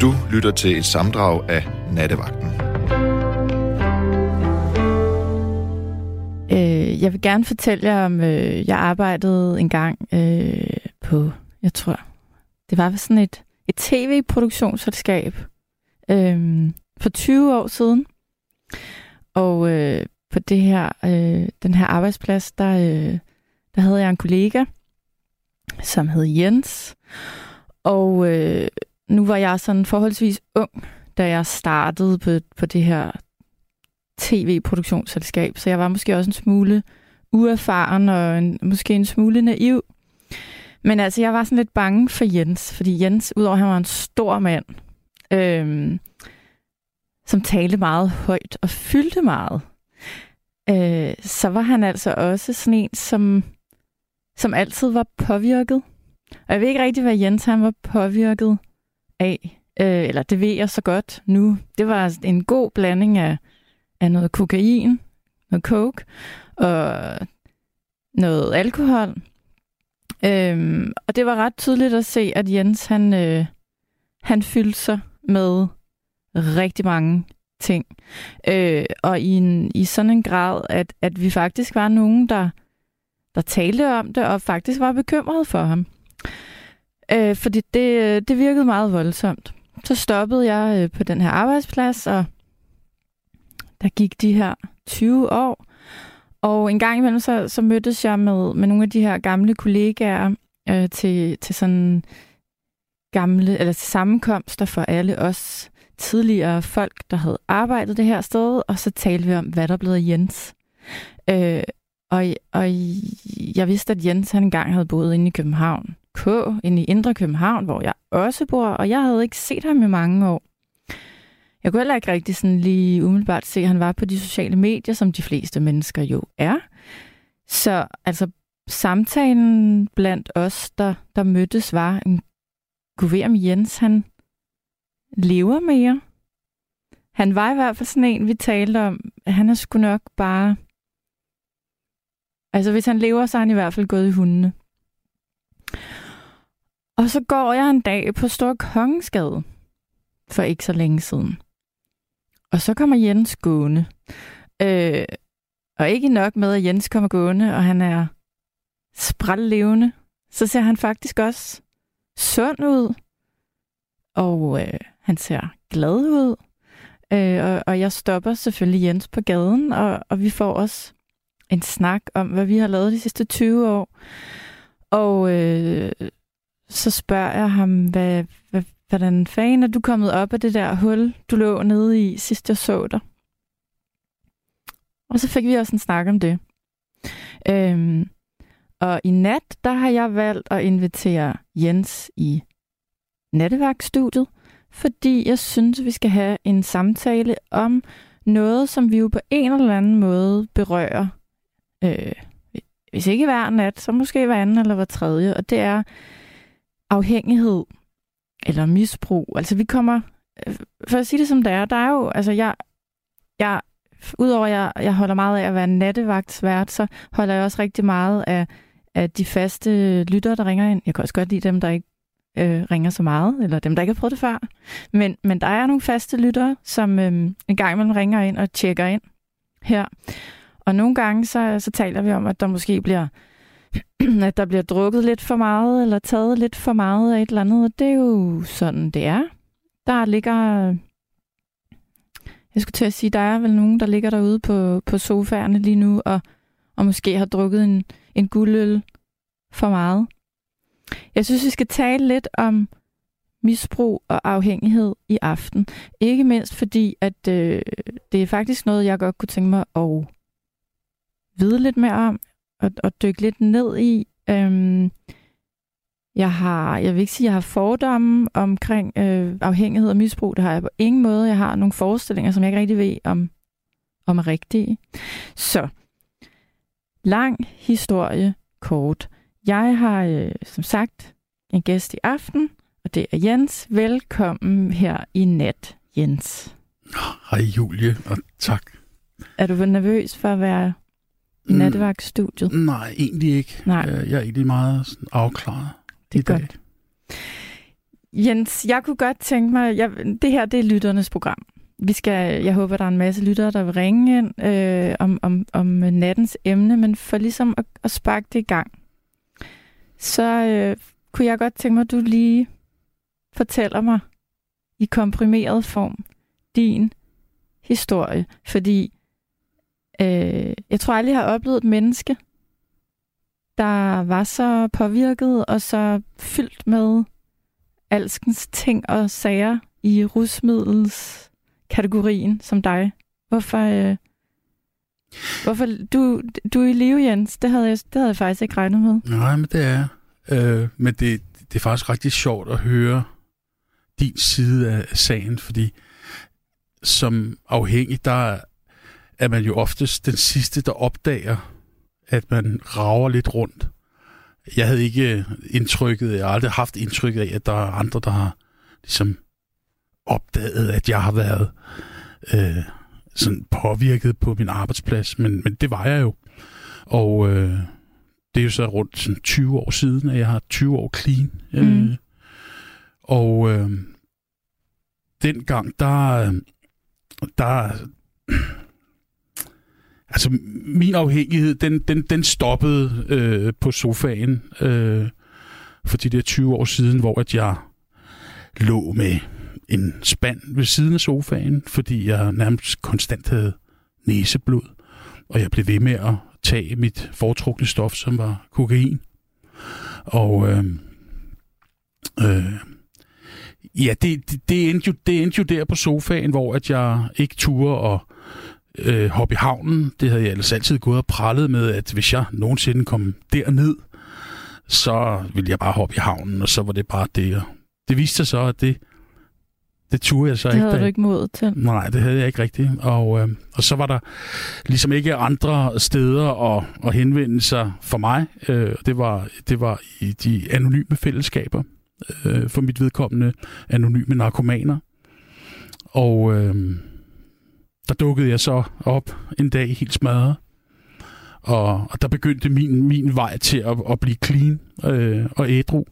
Du lytter til et samdrag af Nattevagten. Øh, jeg vil gerne fortælle jer om, øh, jeg arbejdede en gang øh, på, jeg tror, det var sådan et, et tv-produktionsselskab øh, for 20 år siden. Og øh, på det her, øh, den her arbejdsplads, der, øh, der havde jeg en kollega, som hed Jens. Og øh, nu var jeg sådan forholdsvis ung, da jeg startede på, på det her tv-produktionsselskab, så jeg var måske også en smule uerfaren og en, måske en smule naiv. Men altså, jeg var sådan lidt bange for Jens, fordi Jens, udover at han var en stor mand, øhm, som talte meget højt og fyldte meget, øh, så var han altså også sådan en, som, som altid var påvirket. Og jeg ved ikke rigtig, hvad Jens han var påvirket af. Øh, eller det ved jeg så godt nu. Det var altså en god blanding af, af noget kokain, noget coke og noget alkohol. Øhm, og det var ret tydeligt at se, at Jens han, øh, han fyldte sig med rigtig mange ting. Øh, og i, en, i sådan en grad, at, at vi faktisk var nogen, der, der talte om det, og faktisk var bekymret for ham. Øh, fordi det, øh, det virkede meget voldsomt. Så stoppede jeg øh, på den her arbejdsplads, og der gik de her 20 år. Og en gang imellem, så, så mødtes jeg med, med nogle af de her gamle kollegaer øh, til, til sådan gamle, eller til sammenkomster for alle os tidligere folk, der havde arbejdet det her sted, og så talte vi om, hvad der blev af Jens. Øh, og, og jeg vidste, at Jens han engang havde boet inde i København. K, inde i Indre København, hvor jeg også bor, og jeg havde ikke set ham i mange år. Jeg kunne heller ikke rigtig sådan lige umiddelbart se, at han var på de sociale medier, som de fleste mennesker jo er. Så altså samtalen blandt os, der, der mødtes, var en kunne ved, om Jens han lever mere. Han var i hvert fald sådan en, vi talte om. Han er sgu nok bare... Altså, hvis han lever, så er han i hvert fald gået i hundene. Og så går jeg en dag på Stor Kongensgade for ikke så længe siden. Og så kommer Jens gående. Øh, og ikke nok med, at Jens kommer gående, og han er sprællevende, så ser han faktisk også sund ud. Og øh, han ser glad ud. Øh, og, og jeg stopper selvfølgelig Jens på gaden, og, og vi får også en snak om, hvad vi har lavet de sidste 20 år. Og øh, så spørger jeg ham, hvad, hvad, hvordan fanden er du kommet op af det der hul, du lå nede i, sidst jeg så dig? Og så fik vi også en snak om det. Øhm, og i nat, der har jeg valgt at invitere Jens i nattevagtstudiet, fordi jeg synes, vi skal have en samtale om noget, som vi jo på en eller anden måde berører. Øh, hvis ikke hver nat, så måske hver anden eller hver tredje. Og det er afhængighed eller misbrug. Altså vi kommer, øh, for at sige det som det er, der er jo, altså jeg, jeg udover at jeg, jeg holder meget af at være nattevagtsvært, så holder jeg også rigtig meget af, af de faste lyttere, der ringer ind. Jeg kan også godt lide dem, der ikke øh, ringer så meget, eller dem, der ikke har prøvet det før. Men, men der er nogle faste lyttere, som øh, en gang imellem ringer ind og tjekker ind her. Og nogle gange, så, så taler vi om, at der måske bliver at der bliver drukket lidt for meget, eller taget lidt for meget af et eller andet, og det er jo sådan, det er. Der ligger... Jeg skulle til at sige, der er vel nogen, der ligger derude på, på sofaerne lige nu, og, og måske har drukket en, en guldøl for meget. Jeg synes, vi skal tale lidt om misbrug og afhængighed i aften. Ikke mindst fordi, at øh, det er faktisk noget, jeg godt kunne tænke mig at vide lidt mere om at, at dykke lidt ned i. Øhm, jeg har, jeg vil ikke sige, at jeg har fordomme omkring øh, afhængighed og misbrug. Det har jeg på ingen måde. Jeg har nogle forestillinger, som jeg ikke rigtig ved om, om er rigtige. Så, lang historie kort. Jeg har øh, som sagt en gæst i aften, og det er Jens. Velkommen her i nat, Jens. Hej Julie, og tak. Er du nervøs for at være i mm, nattevagtstudiet? Nej, egentlig ikke. Nej. Jeg er egentlig meget afklaret det er godt. Jens, jeg kunne godt tænke mig, jeg, det her det er lytternes program. Vi skal, jeg håber, der er en masse lyttere, der vil ringe ind øh, om, om, om nattens emne, men for ligesom at, at sparke det i gang, så øh, kunne jeg godt tænke mig, at du lige fortæller mig i komprimeret form din historie, fordi øh, jeg tror aldrig, jeg har oplevet et menneske, der var så påvirket og så fyldt med alskens ting og sager i rusmiddels kategorien som dig. Hvorfor, øh, hvorfor du, du er i live, Jens? Det havde, jeg, det havde jeg faktisk ikke regnet med. Nej, men det er øh, Men det, det er faktisk rigtig sjovt at høre din side af sagen, fordi som afhængig, der er man jo oftest den sidste, der opdager, at man rager lidt rundt. Jeg havde ikke indtrykket, jeg har aldrig haft indtrykket af, at der er andre, der har ligesom opdaget, at jeg har været øh, sådan påvirket på min arbejdsplads, men, men det var jeg jo. Og øh, det er jo så rundt sådan 20 år siden, at jeg har 20 år clean. Øh, mm. Øh, og øh, dengang, der, der altså min afhængighed, den, den, den stoppede øh, på sofaen øh, for de der 20 år siden, hvor at jeg lå med en spand ved siden af sofaen, fordi jeg nærmest konstant havde næseblod, og jeg blev ved med at tage mit foretrukne stof, som var kokain. Og øh, øh, ja, det, det, det, endte jo, det endte jo der på sofaen, hvor at jeg ikke turde og øh, hoppe i havnen. Det havde jeg ellers altid gået og prallet med, at hvis jeg nogensinde kom derned, så ville jeg bare hoppe i havnen, og så var det bare det. Og det viste sig så, at det, det turde jeg så det ikke. Det havde du ikke mod til. Nej, det havde jeg ikke rigtigt. Og, øh, og så var der ligesom ikke andre steder at, at henvende sig for mig. Øh, det, var, det var i de anonyme fællesskaber. Øh, for mit vedkommende anonyme narkomaner. Og øh, der dukkede jeg så op en dag helt smadret. Og, og der begyndte min, min vej til at, at blive clean øh, og ædru.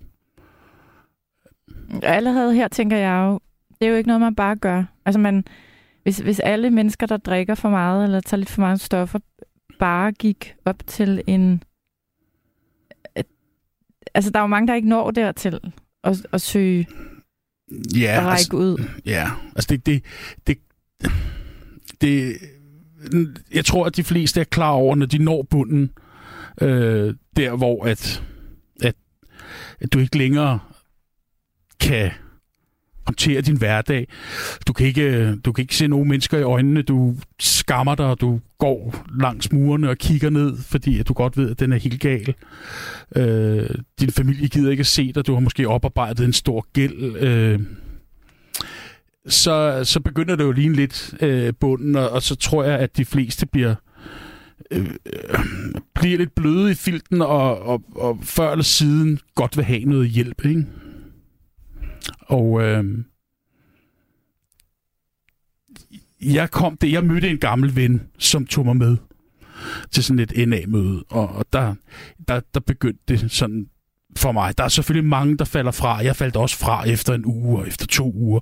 Allerede her tænker jeg jo, det er jo ikke noget, man bare gør. Altså man, hvis, hvis alle mennesker, der drikker for meget eller tager lidt for meget stoffer, bare gik op til en... Altså der er jo mange, der ikke når dertil at, at søge ja, og række altså, ud. Ja, altså det, det, det, det, jeg tror, at de fleste er klar over, når de når bunden, øh, der hvor at, at, at du ikke længere kan håndtere din hverdag. Du kan ikke, du kan ikke se nogen mennesker i øjnene. Du skammer dig, og du går langs murene og kigger ned, fordi at du godt ved, at den er helt gal. Øh, din familie gider ikke at se dig. Du har måske oparbejdet en stor gæld. Øh, så, så begynder det jo lige lidt øh, bunden, og, og så tror jeg, at de fleste bliver øh, øh, bliver lidt bløde i filten, og, og, og før eller siden godt vil have noget hjælp, ikke? Og øh, jeg kom det, jeg mødte en gammel ven, som tog mig med til sådan et NA-møde, og, og der, der, der begyndte det sådan for mig. Der er selvfølgelig mange, der falder fra. Jeg faldt også fra efter en uge og efter to uger.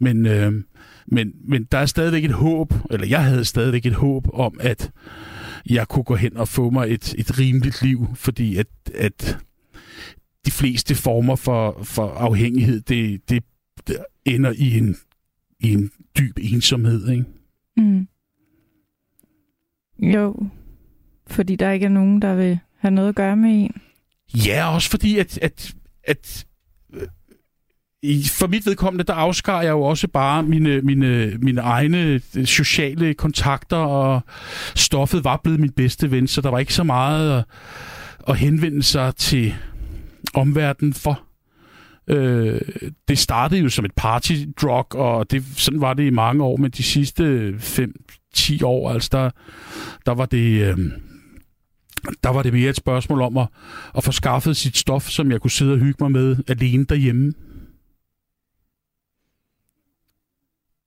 Men, øh, men, men der er stadigvæk et håb, eller jeg havde stadigvæk et håb om, at jeg kunne gå hen og få mig et, et rimeligt liv, fordi at, at de fleste former for, for afhængighed, det, det, det ender i en, i en dyb ensomhed, ikke? Mm. Jo, fordi der ikke er nogen, der vil have noget at gøre med en. Ja, også fordi, at, at, at øh, i, for mit vedkommende, der afskar jeg jo også bare mine, mine, mine egne øh, sociale kontakter, og stoffet var blevet min bedste ven, så der var ikke så meget at, at henvende sig til omverdenen for. Øh, det startede jo som et party drug, og det, sådan var det i mange år, men de sidste 5-10 år, altså der, der var det... Øh, der var det mere et spørgsmål om at, at få skaffet sit stof, som jeg kunne sidde og hygge mig med alene derhjemme.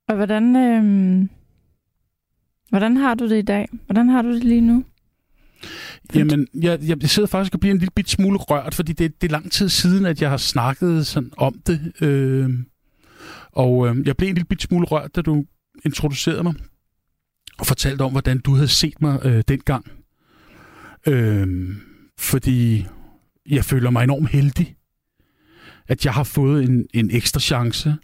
Og hvordan, øh, hvordan har du det i dag? Hvordan har du det lige nu? Jamen, jeg, jeg sidder faktisk og bliver en lille bit smule rørt, fordi det, det er lang tid siden, at jeg har snakket sådan om det. Øh, og øh, jeg blev en lille bit smule rørt, da du introducerede mig og fortalte om, hvordan du havde set mig øh, dengang. Øh, fordi jeg føler mig enormt heldig, at jeg har fået en, en ekstra chance.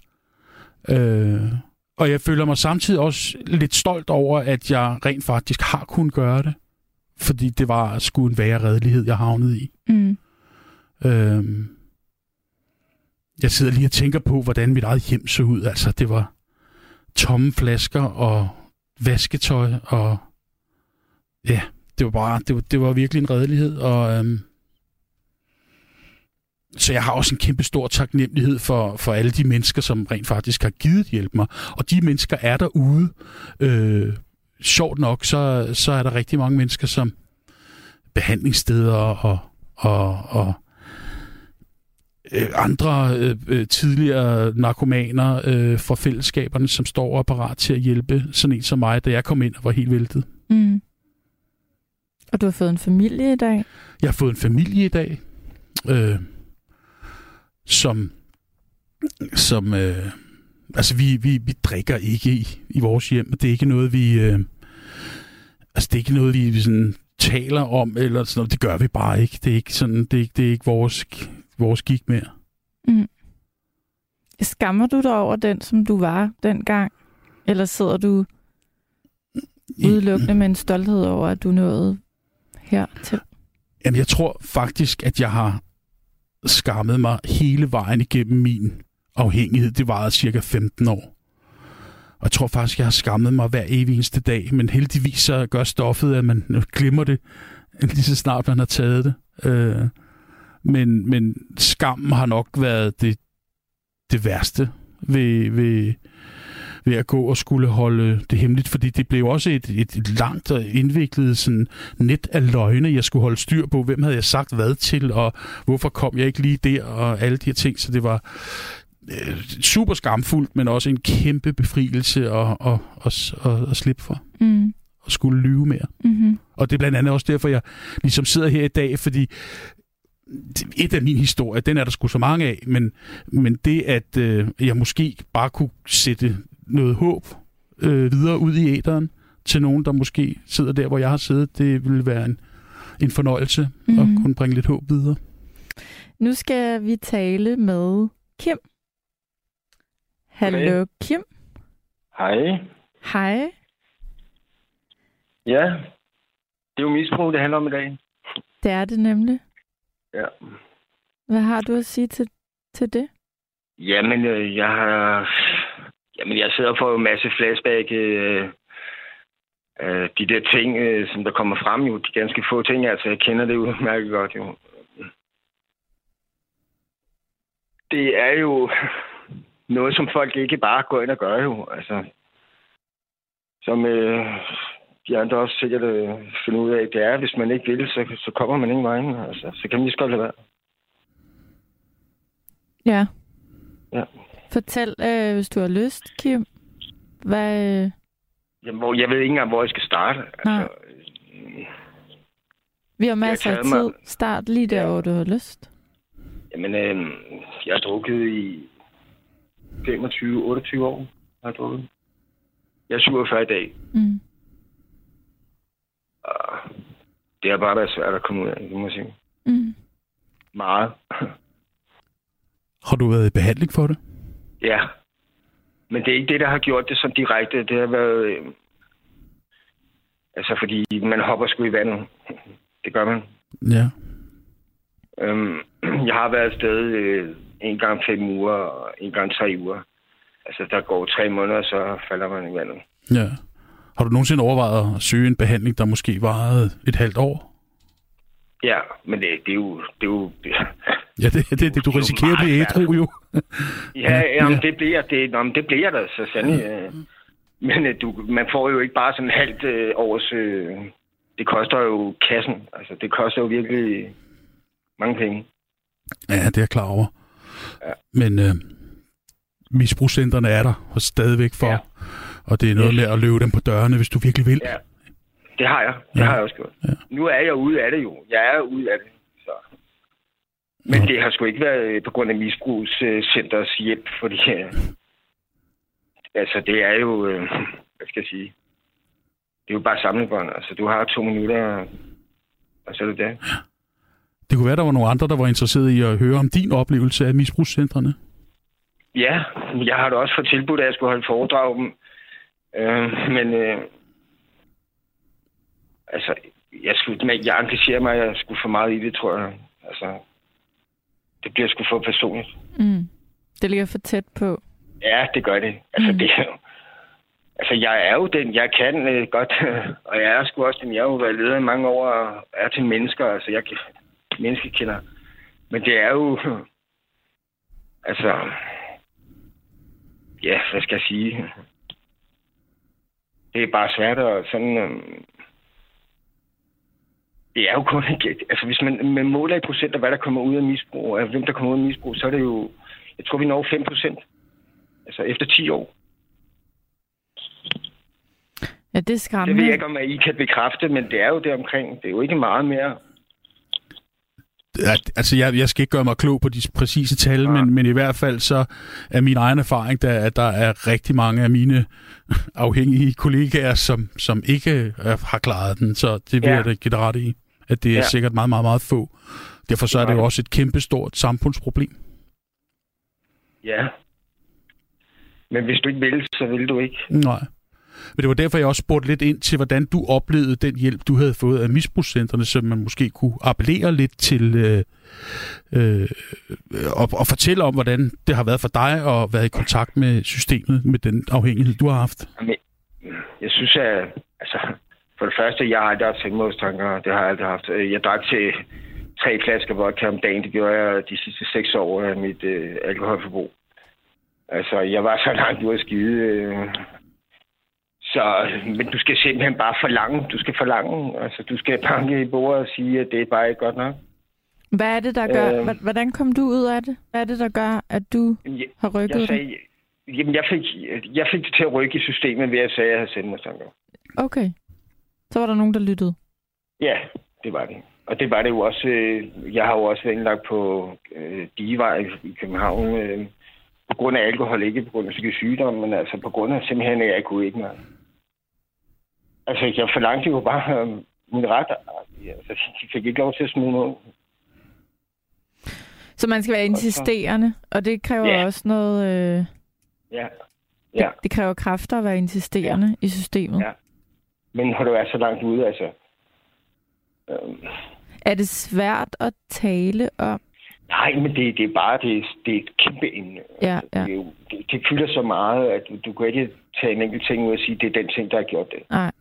Øh, og jeg føler mig samtidig også lidt stolt over, at jeg rent faktisk har kunnet gøre det. Fordi det var sgu en værre redelighed, jeg havnede i. Mm. Øh, jeg sidder lige og tænker på, hvordan mit eget hjem så ud. Altså, det var tomme flasker og vasketøj, og ja, det var bare, det var, det var virkelig en redelighed, og øhm, så jeg har også en kæmpe stor taknemmelighed for, for alle de mennesker, som rent faktisk har givet hjælp mig. Og de mennesker er derude. Øh, sjovt nok, så, så er der rigtig mange mennesker, som behandlingssteder og, og, og øh, andre øh, øh tidligere narkomaner øh, fra fællesskaberne, som står og parat til at hjælpe sådan en som mig, da jeg kom ind og var helt væltet. Mm. Og du har fået en familie i dag? Jeg har fået en familie i dag, øh, som, som øh, altså vi, vi, vi drikker ikke i, i vores hjem. Det er ikke noget, vi, øh, altså det er ikke noget, vi sådan taler om, eller sådan noget. Det gør vi bare ikke. Det er ikke sådan, det er det er ikke vores, vores gik mere. Mm. Skammer du dig over den, som du var dengang? Eller sidder du udelukkende med en stolthed over, at du nåede hertil? Jamen, jeg tror faktisk, at jeg har skammet mig hele vejen igennem min afhængighed. Det varede cirka 15 år. Og jeg tror faktisk, jeg har skammet mig hver evig eneste dag. Men heldigvis så gør stoffet, at man glemmer det lige så snart man har taget det. Øh, men, men skammen har nok været det, det værste ved, ved, ved at gå og skulle holde det hemmeligt, fordi det blev også et, et, langt og indviklet sådan, net af løgne, jeg skulle holde styr på, hvem havde jeg sagt hvad til, og hvorfor kom jeg ikke lige der, og alle de her ting, så det var øh, super skamfuldt, men også en kæmpe befrielse at, at, at, at, at slippe for. Mm. Og skulle lyve mere. Mm-hmm. Og det er blandt andet også derfor, jeg ligesom sidder her i dag, fordi et af min historie, den er der sgu så mange af, men, men det, at øh, jeg måske bare kunne sætte noget håb øh, videre ud i æderen til nogen, der måske sidder der, hvor jeg har siddet, det ville være en, en fornøjelse mm. at kunne bringe lidt håb videre. Nu skal vi tale med Kim. Hallo, Hej. Kim. Hej. Hej. Ja, det er jo misbrug, det handler om i dag. Det er det nemlig. Ja. Hvad har du at sige til, til det? Jamen, øh, jeg har... Jamen, jeg sidder og får en masse flashback. Øh, øh, de der ting, øh, som der kommer frem jo, de ganske få ting, altså jeg kender det udmærket godt jo. Det er jo noget, som folk ikke bare går ind og gør jo, altså. Som øh, de andre også sikkert øh, finder ud af, det er, hvis man ikke vil, så, så kommer man ingen vejen. Altså, så kan man lige så godt lade være. Ja. Ja. Fortæl, øh, hvis du har lyst, Kim. Hvad... Øh... Jamen, hvor, jeg ved ikke engang, hvor jeg skal starte. Altså, øh, Vi har masser af tid. mig- Start lige der, Ja. hvor du har lyst. jamen, øh, jeg har drukket i 25-28 år. Har jeg drukket. Jeg er 47 i dag. Mm. Og det har bare været svært at komme ud af, det må jeg sige. Mm. Meget. Har du været i behandling for det? Ja. Men det er ikke det, der har gjort det så direkte. Det har været... Øh, altså, fordi man hopper sgu i vandet. Det gør man. Ja. Øhm, jeg har været afsted øh, en gang fem uger og en gang tre uger. Altså, der går tre måneder, så falder man i vandet. ja. Har du nogensinde overvejet at søge en behandling, der måske varede et halvt år? Ja, men det, det er jo... Det er jo Ja, det det, det, du er risikerer at blive ædru jo. ja, Ja. jamen, det bliver det. Nå, men det bliver der, så sandelig. øh. Men øh, du, man får jo ikke bare sådan halvt øh, års... Øh, det koster jo kassen. Altså, det koster jo virkelig mange penge. Ja, det er jeg klar over. Ja. Men øh, misbrugscentrene er der og stadigvæk for. Ja. Og det er noget Yes. med at løbe dem på dørene, hvis du virkelig vil. Ja. Det har jeg. Det Ja. har jeg også gjort. Ja. Nu er jeg ude af det jo. Jeg er ude af det. Så. Men Nå. det har sgu ikke været på grund af misbrugscenters hjælp, fordi... øh, Altså, det er jo... øh, Hvad skal jeg sige? Det er jo bare samlebånd. Altså, du har to minutter, og så er det det. Det kunne være, der var nogle andre, der var interesseret i at høre om din oplevelse af misbrugscentrene. Ja, jeg har da også fået tilbudt, at jeg skulle holde foredrag om. Øh, men øh, altså, jeg, skulle, jeg engagerer mig, jeg skulle for meget i det, tror jeg. Altså, det bliver sgu for personligt. Mm. Det ligger for tæt på. Ja, det gør det. Altså, Mm. det er jo... Altså, jeg er jo den, jeg kan øh, godt, og jeg er sgu også den, jeg har jo været leder i mange år, og er til mennesker, altså, jeg kan- menneskekender. Men det er jo... Altså... Ja, hvad skal jeg sige? Det er bare svært at sådan... øhm, Det er jo kun. Altså, hvis man, man måler i procent af, hvad der kommer ud af misbrug, af hvem der kommer ud af misbrug, så er det jo... Jeg tror, vi når 5 procent. Altså, efter 10 år. Ja, det er Det skræmmende. ved jeg ikke, om I kan bekræfte, men det er jo det omkring. Det er jo ikke meget mere. At- Altså, jeg, jeg skal ikke gøre mig klog på de præcise tal, Nej. men, men i hvert fald så er min egen erfaring, der, at der er rigtig mange af mine afhængige kollegaer, som, som ikke er, har klaret den. Så det vil Ja. jeg da give dig ret i, at det er Ja. sikkert meget, meget, meget få. Derfor så er det jo også et kæmpestort samfundsproblem. Ja. Men hvis du ikke vil, så vil du ikke. Nej. Men det var derfor, jeg også spurgte lidt ind til, hvordan du oplevede den hjælp, du havde fået af misbrugscentrene, så man måske kunne appellere lidt til øh, øh, og, og fortælle om, hvordan det har været for dig at være i kontakt med systemet, med den afhængighed, du har haft. Jeg synes, at altså, for det første, jeg har aldrig haft selvmordstanker. Det har jeg aldrig haft. Jeg drak til tre flasker vodka om dagen. Det gjorde jeg de sidste seks år af mit øh, alkoholforbrug. Altså, jeg var så langt ude at skide. Øh, så, men du skal simpelthen bare forlange. Du skal forlange. Altså, du skal banke i bordet og sige, at det er bare ikke godt nok. Hvad er det, der gør... Øh. Øh... Hvordan kom du ud af det? Hvad er det, der gør, at du Jeg, har rykket jeg sagde, jamen, jeg fik, jeg fik det til at rykke i systemet ved at sige, at jeg havde selvmordstanker. Okay. Så var der nogen, der lyttede. Ja, det var det. Og det var det jo også. Øh, jeg har jo også været indlagt på øh, Digevej i København. Øh, på grund af alkohol, ikke på grund af psykisk sygdom, men altså på grund af simpelthen, at jeg kunne ikke mere. Altså, jeg forlangte jo bare øh, min ret. Altså, de fik ikke lov til at smide ud. Så man skal være insisterende, og det kræver Ja. også noget... Øh... Ja. Ja. Det, det kræver kræfter at være insisterende ja. i systemet. Ja. Men har du været så langt ude, altså... Øh, Er det svært at tale om? nej, men det, det er bare det, det er et kæmpe emne. Ja, ja. Det, er jo, det, det fylder så meget, at du, du kan ikke tage en enkelt ting ud og sige, det er den ting, der har gjort det. Nej.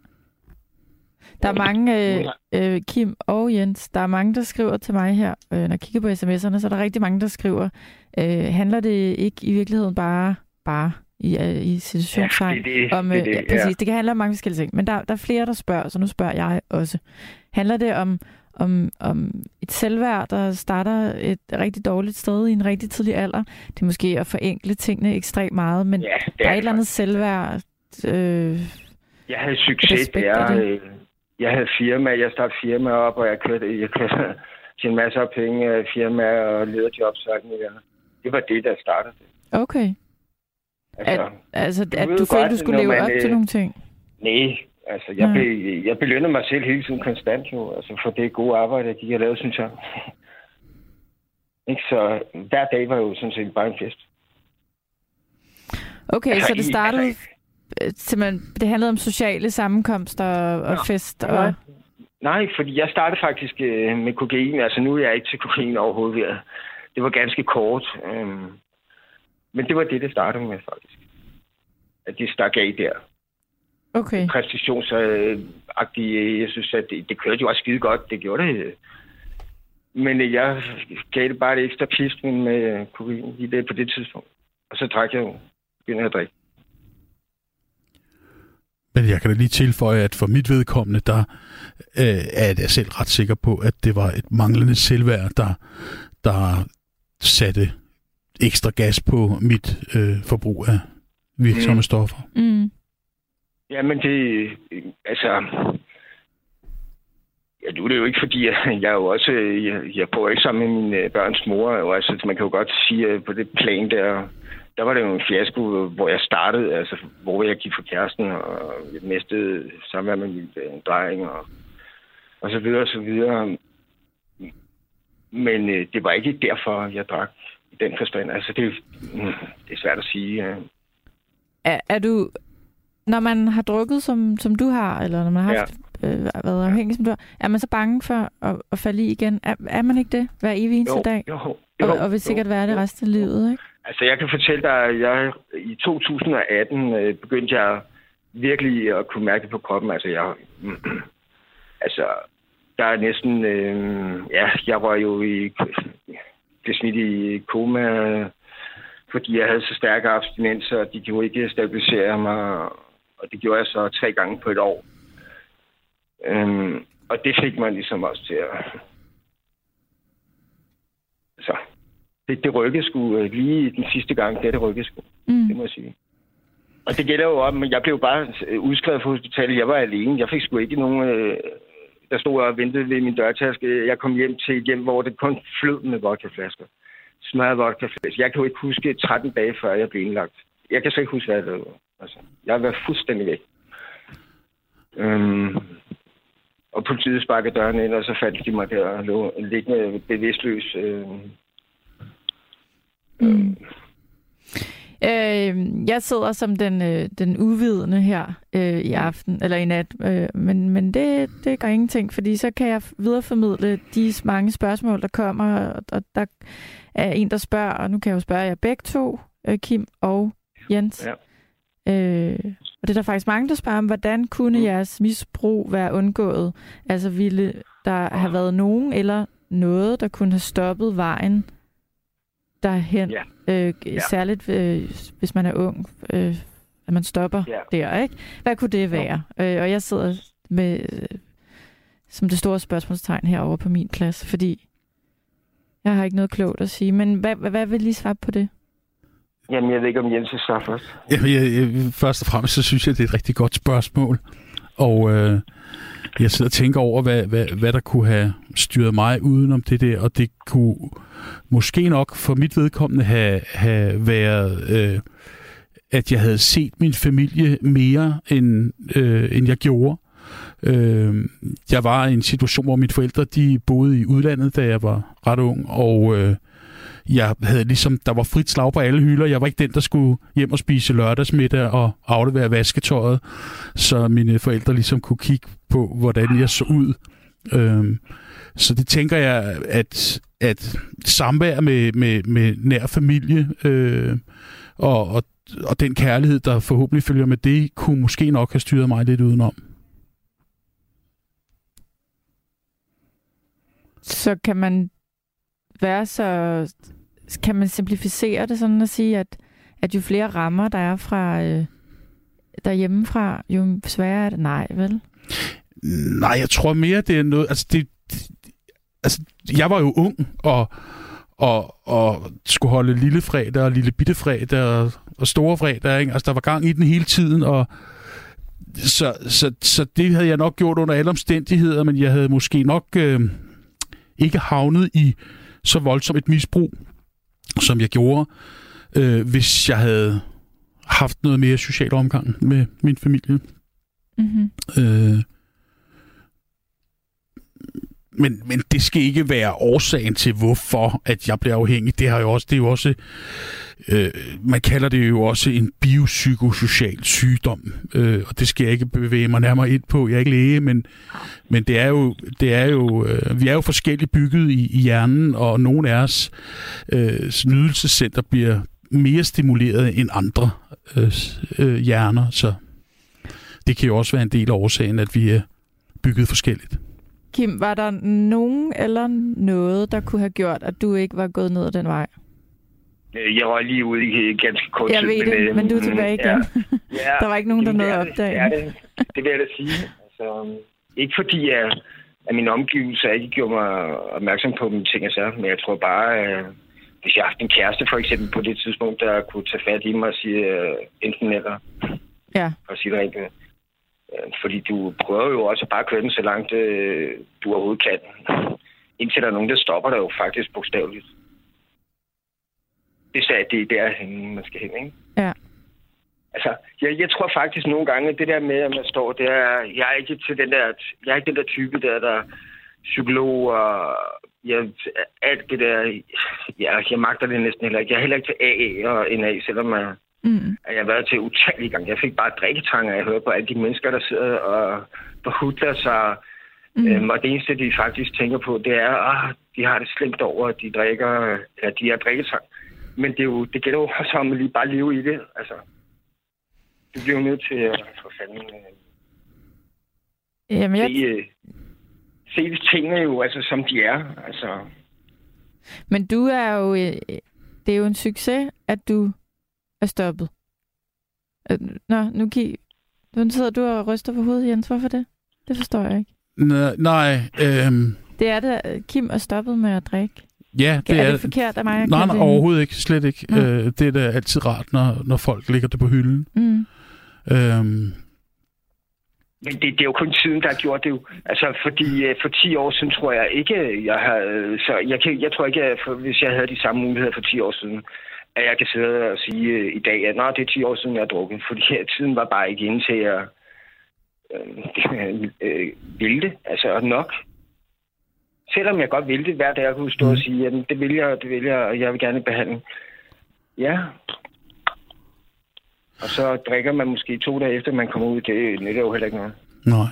Der er mange, øh, øh, Kim og Jens, der er mange, der skriver til mig her, øh, når jeg kigger på sms'erne, så er der rigtig mange, der skriver, øh, handler det ikke i virkeligheden bare, bare i, øh, i situationstegn, Ja, det er det, om, det er øh, det, ja, ja. det kan handle om mange forskellige ting, men der, der er flere, der spørger, så nu spørger jeg også. Handler det om, om, om et selvværd, der starter et rigtig dårligt sted i en rigtig tidlig alder? Det er måske at forenkle tingene ekstremt meget, men Ja, det der er et eller andet selvværd, øh, Jeg havde succes Respekt der. det. øh, Jeg havde firma, jeg startede firma op, og jeg kørte, jeg kørte til en masse af penge firma og lederjobs og alt muligt. Det var det, der startede det. okay. Altså, At, altså, du at du følte, du skulle leve man, op til øh, nogle ting. nej, altså, jeg, Nej. be, jeg belønner mig selv hele tiden konstant jo, altså for det gode arbejde, jeg gik og lavede, synes jeg. Ikke, så hver dag var jo sådan set bare en fest. Okay, altså, så det i- startede altså- øh, simpelthen, det handlede om sociale sammenkomster og, og fest. Nej. Og, Nej, fordi jeg startede faktisk øh, med kokain. Altså nu er jeg ikke til kokain overhovedet. Det var ganske kort. Øhm, men det var det, det startede med faktisk. At det stak af der. okay, Præstationsagtige, jeg synes, at det, det kørte jo også skide godt. Det gjorde det. Men øh, jeg gav det bare et ekstra pisk med øh, kokain lige det på det tidspunkt. Og så drak jeg jo. Begyndte at drikke. Men jeg kan da lige tilføje, at for mit vedkommende, der øh, er jeg selv ret sikker på, at det var et manglende selvværd, der, der satte ekstra gas på mit øh, forbrug af virksomme Mm. stoffer. mm, Jamen det, altså, Ja, nu er det jo ikke, fordi jeg, jeg er jo også... Jeg, jeg bor ikke sammen med min børns mor. Og altså, man kan jo godt sige, at på det plan der... Der var det jo en fiasko, hvor jeg startede, altså hvor jeg gik for kæresten, og jeg mistede samvær med min dreng, og, og så videre, og så videre. Men øh, det var ikke derfor, jeg drak i den forstand. Altså, det, mm, det er svært at sige. Er, er du, når man har drukket, som, som du har, eller når man har haft, ja. øh, været afhængig, som du har, er man så bange for at, at falde i igen? Er, er man ikke det hver evig eneste jo, dag? Jo, jo, og, og vil sikkert jo, være det resten af livet, ikke? Altså, jeg kan fortælle dig, at jeg i 2018 øh, begyndte jeg virkelig at kunne mærke det på kroppen. Altså, jeg, altså, der er næsten... Øh, ja, jeg var jo i... Det smidt i koma, fordi jeg havde så stærke abstinenser, og de kunne ikke stabilisere mig. Og det gjorde jeg så tre gange på et år. Øhm, og det fik mig ligesom også til at... Så det, det rykkede sgu øh, lige den sidste gang, det det rykkede sgu. Mm. Det må jeg sige. Og det gælder jo om, men jeg blev bare øh, udskrevet fra hospitalet. Jeg var alene. Jeg fik sgu ikke nogen... Øh, der stod og ventede ved min dørtaske. Jeg kom hjem til et hjem, hvor det kun flød med vodkaflasker. Smadret vodkaflasker. Jeg kan jo ikke huske 13 dage, før jeg blev indlagt. Jeg kan så ikke huske, hvad det var. Altså, jeg har været fuldstændig væk. Øhm, og politiet sparkede døren ind, og så fandt de mig der og lå liggende bevidstløs. Øh, Mm. Øh, jeg sidder som den, øh, den uvidende her øh, i aften, eller i nat, øh, men, men det, det gør ingenting, fordi så kan jeg videreformidle de mange spørgsmål, der kommer, og der er en, der spørger, og nu kan jeg jo spørge jer begge to, øh, Kim og Jens. Ja. Øh, og det er der faktisk mange, der spørger om, hvordan kunne mm. jeres misbrug være undgået? Altså ville der have været nogen eller noget, der kunne have stoppet vejen derhen. Ja. Øh, Ja. Særligt øh, hvis man er ung, øh, at man stopper Ja. der, ikke? Hvad kunne det være? Øh, og jeg sidder med øh, som det store spørgsmålstegn herovre på min plads, fordi jeg har ikke noget klogt at sige. Men hvad, hvad, hvad vil lige svare på det? Jamen, jeg ved ikke, om Jens er først. Jamen, jeg, jeg, først og fremmest, så synes jeg, det er et rigtig godt spørgsmål. Og øh, jeg sidder og tænker over, hvad, hvad, hvad der kunne have styret mig udenom det der, og det kunne måske nok for mit vedkommende have, have været, øh, at jeg havde set min familie mere, end, øh, end jeg gjorde. Øh, jeg var i en situation, hvor mine forældre de boede i udlandet, da jeg var ret ung, og øh, jeg havde ligesom, der var frit slag på alle hylder. Jeg var ikke den, der skulle hjem og spise lørdagsmiddag og aflevere vasketøjet, så mine forældre ligesom kunne kigge på, hvordan jeg så ud. Øhm, så det tænker jeg, at, at samvær med, med, med nær familie øh, og, og, og den kærlighed, der forhåbentlig følger med det, kunne måske nok have styret mig lidt udenom. Så kan man være så... Kan man simplificere det sådan at sige, at, at jo flere rammer, der er fra øh, derhjemmefra, jo sværere er det? Nej, vel? Nej, jeg tror mere, det er noget... Altså, det, det, altså jeg var jo ung, og, og, og skulle holde lille fredag og lille bitte fredag og, og store fredag. Ikke? Altså, der var gang i den hele tiden, og så, så, så det havde jeg nok gjort under alle omstændigheder, men jeg havde måske nok øh, ikke havnet i så voldsomt et misbrug, som jeg gjorde, øh, hvis jeg havde haft noget mere social omgang med min familie. Mm-hmm. Øh, men, men det skal ikke være årsagen til, hvorfor at jeg bliver afhængig. Det, har jo også, det er jo også, øh, man kalder det jo også en biopsykosocial sygdom, øh, og det skal jeg ikke bevæge mig nærmere ind på. Jeg er ikke læge, men, men det er jo, det er jo øh, vi er jo forskelligt bygget i, i hjernen, og nogle af os øh, nydelsescenter bliver mere stimuleret end andre øh, øh, hjerner, så det kan jo også være en del af årsagen, at vi er bygget forskelligt. Kim, var der nogen eller noget, der kunne have gjort, at du ikke var gået ned ad den vej? Øh, Jeg var lige ude i ganske kort Jeg tid. ved det, øh, men du er tilbage igen. Ja, Der var ikke nogen, der nåede det at opdage det. Det, det. vil jeg da sige. Altså, ikke fordi, at, at min omgivelser ikke gjorde mig opmærksom på mine ting og men jeg tror bare, at hvis jeg haft en kæreste for eksempel på det tidspunkt, der kunne tage fat i mig og sige uh, enten eller, Ja. at sige det Øh, fordi du prøver jo også bare at køre den så langt, øh, du overhovedet kan. Indtil der er nogen, der stopper dig jo faktisk bogstaveligt. Det er det er der, man skal hen, ikke? Ja. Altså, jeg, jeg tror faktisk nogle gange, det der med, at man står der, jeg er ikke til den der, jeg er ikke den der type der, der psykolog og jeg, alt det der, ja, jeg magter det næsten heller ikke. Jeg er heller ikke til AA og NA, selvom jeg, mm. jeg har været til utallige gange. Jeg fik bare drikketanger, jeg hører på alle de mennesker, der sidder og forhudler sig. Mm. Øhm, og det eneste, de faktisk tænker på, det er, at ah, de har det slemt over, at de drikker, ja, de har drikketang. Men det, er jo, det gælder jo også om at lige bare leve i det. Altså, du bliver jo nødt til at for fanden... Øh, Jamen, jeg... se, øh, se tingene jo altså, som de er. Altså. Men du er jo... Øh, det er jo en succes, at du er stoppet. Øh, nå, nu, gi- nu sidder du og ryster på hovedet, Jens. Hvorfor det? Det forstår jeg ikke. Nej, nej øhm... Det er det, Kim er stoppet med at drikke. Ja, det er, er det forkert af mig? At nej, nej, overhovedet ikke. Slet ikke. Ja. Øh, det er da altid rart, når, når folk ligger det på hylden. Mm. Øhm, men det, det er jo kun tiden, der har gjort det jo. Altså, fordi øh, for 10 år siden tror jeg ikke, jeg har... Så jeg, kan, jeg tror ikke, at for, hvis jeg havde de samme muligheder for 10 år siden, at jeg kan sidde og sige øh, i dag, at det er 10 år siden, jeg har drukket. Fordi tiden var bare ikke inde til at øh, øh, ville det. Altså nok. Selvom jeg godt ville det hver dag, jeg kunne stå og sige, at det vil jeg, det vil jeg, og jeg vil gerne behandle. Ja, og så drikker man måske to dage efter, man kommer ud. Det nytter jo heller ikke noget. Nej.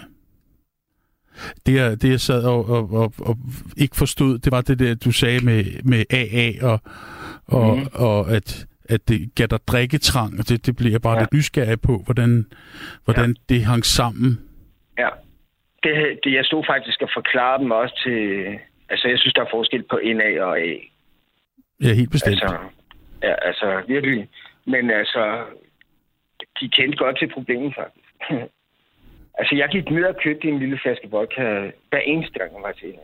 Det jeg, det, jeg sad og, og, og, og ikke forstod, det var det der, du sagde med, med AA, og, og, mm. og at, at det gav dig drikketrang, og det, det bliver jeg bare ja. lidt nysgerrig på, hvordan, hvordan ja. det hang sammen. Ja. Det, det, jeg stod faktisk og forklare dem også til... Altså, jeg synes, der er forskel på NA og A. Ja, helt bestemt. Altså, ja, altså virkelig. Men altså, de kendte godt til problemet, faktisk. altså, jeg gik ned og købte en lille flaske vodka hver eneste gang, jeg var til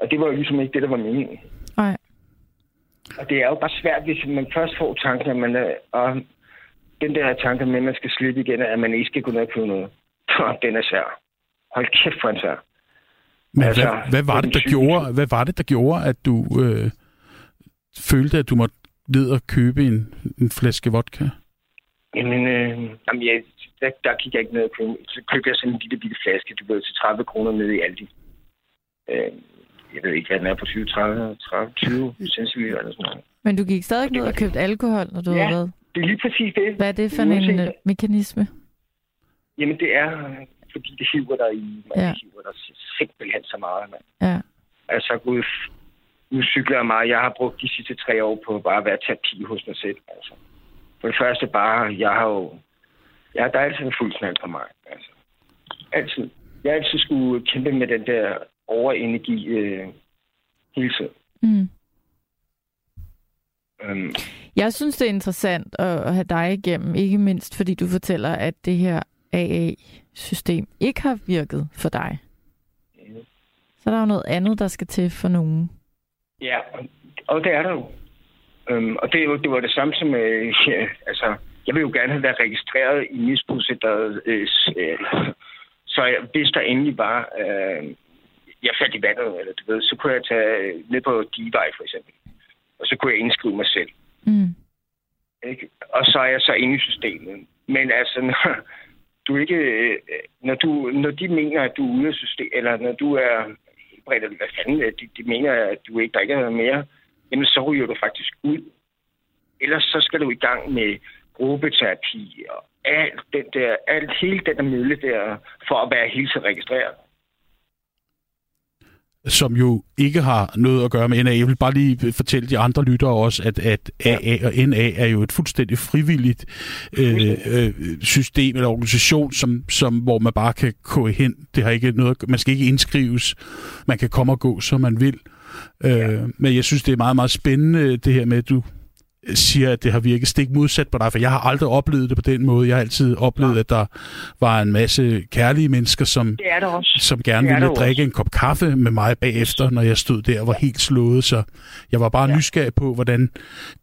Og det var jo ligesom ikke det, der var meningen. Nej. Og det er jo bare svært, hvis man først får tanken, at man er, og den der tanke med, at man skal slippe igen, at man ikke skal gå ned og købe noget. den er svær. Hold kæft for en svær. Men altså, hvad, hvad, var det, der gjorde, hvad var det, der gjorde, at du øh, følte, at du måtte ned og købe en, en flaske vodka? Jamen, øh, jamen ja, der, der gik jeg ikke ned og købe. Så købte jeg sådan en lille bitte flaske, du ved, til 30 kroner nede i Aldi. Øh, jeg ved ikke, hvad den er på 20, 30, 30 20 centiliter eller sådan noget. Men du gik stadig ned og købte alkohol, når du ja, har været? det er lige præcis det. Hvad er det for en uh, mekanisme? Jamen, det er, fordi det hiver dig i. Man ja. hiver dig simpelthen så meget, mand. Ja. Altså, gud, nu cykler jeg meget. Jeg har brugt de sidste tre år på bare at være terapi hos mig selv. Altså. For det første bare, jeg har jo... Ja, der er altid en fuld knald på mig. Altså. Altid. Jeg har altid skulle kæmpe med den der overenergi øh, hele tiden. Mm. Um, jeg synes, det er interessant at have dig igennem, ikke mindst fordi du fortæller, at det her AA-system ikke har virket for dig. Mm. Så der er jo noget andet, der skal til for nogen. Ja, og det er der jo. Um, og det, det var det samme som, øh, ja, altså, jeg vil jo gerne have været registreret i misbrugscenteret, øh, øh, så jeg, hvis der endelig var, øh, jeg faldt i vandet, eller du ved, så kunne jeg tage ned på Divej for eksempel, og så kunne jeg indskrive mig selv. Mm. Ikke? Og så er jeg så inde i systemet. Men altså, når, du ikke, øh, når, du, når de mener, at du er ude af systemet, eller når du er helbredt, hvad fanden, de, de mener, at du ikke drikker noget mere, jamen så ryger du faktisk ud. Ellers så skal du i gang med gruppeterapi og alt den der, alt, hele den der mølle der, for at være helt så registreret som jo ikke har noget at gøre med NA. Jeg vil bare lige fortælle de andre lyttere også, at, at AA og NA er jo et fuldstændig frivilligt øh, øh, system eller organisation, som, som, hvor man bare kan gå hen. Det har ikke noget, man skal ikke indskrives. Man kan komme og gå, som man vil. Øh, ja. Men jeg synes, det er meget, meget spændende, det her med, at du siger, at det har virket stik modsat på dig, for jeg har aldrig oplevet det på den måde. Jeg har altid oplevet, ja. at der var en masse kærlige mennesker, som, som gerne ville drikke også. en kop kaffe med mig bagefter, når jeg stod der og var helt slået. Så jeg var bare ja. nysgerrig på, hvordan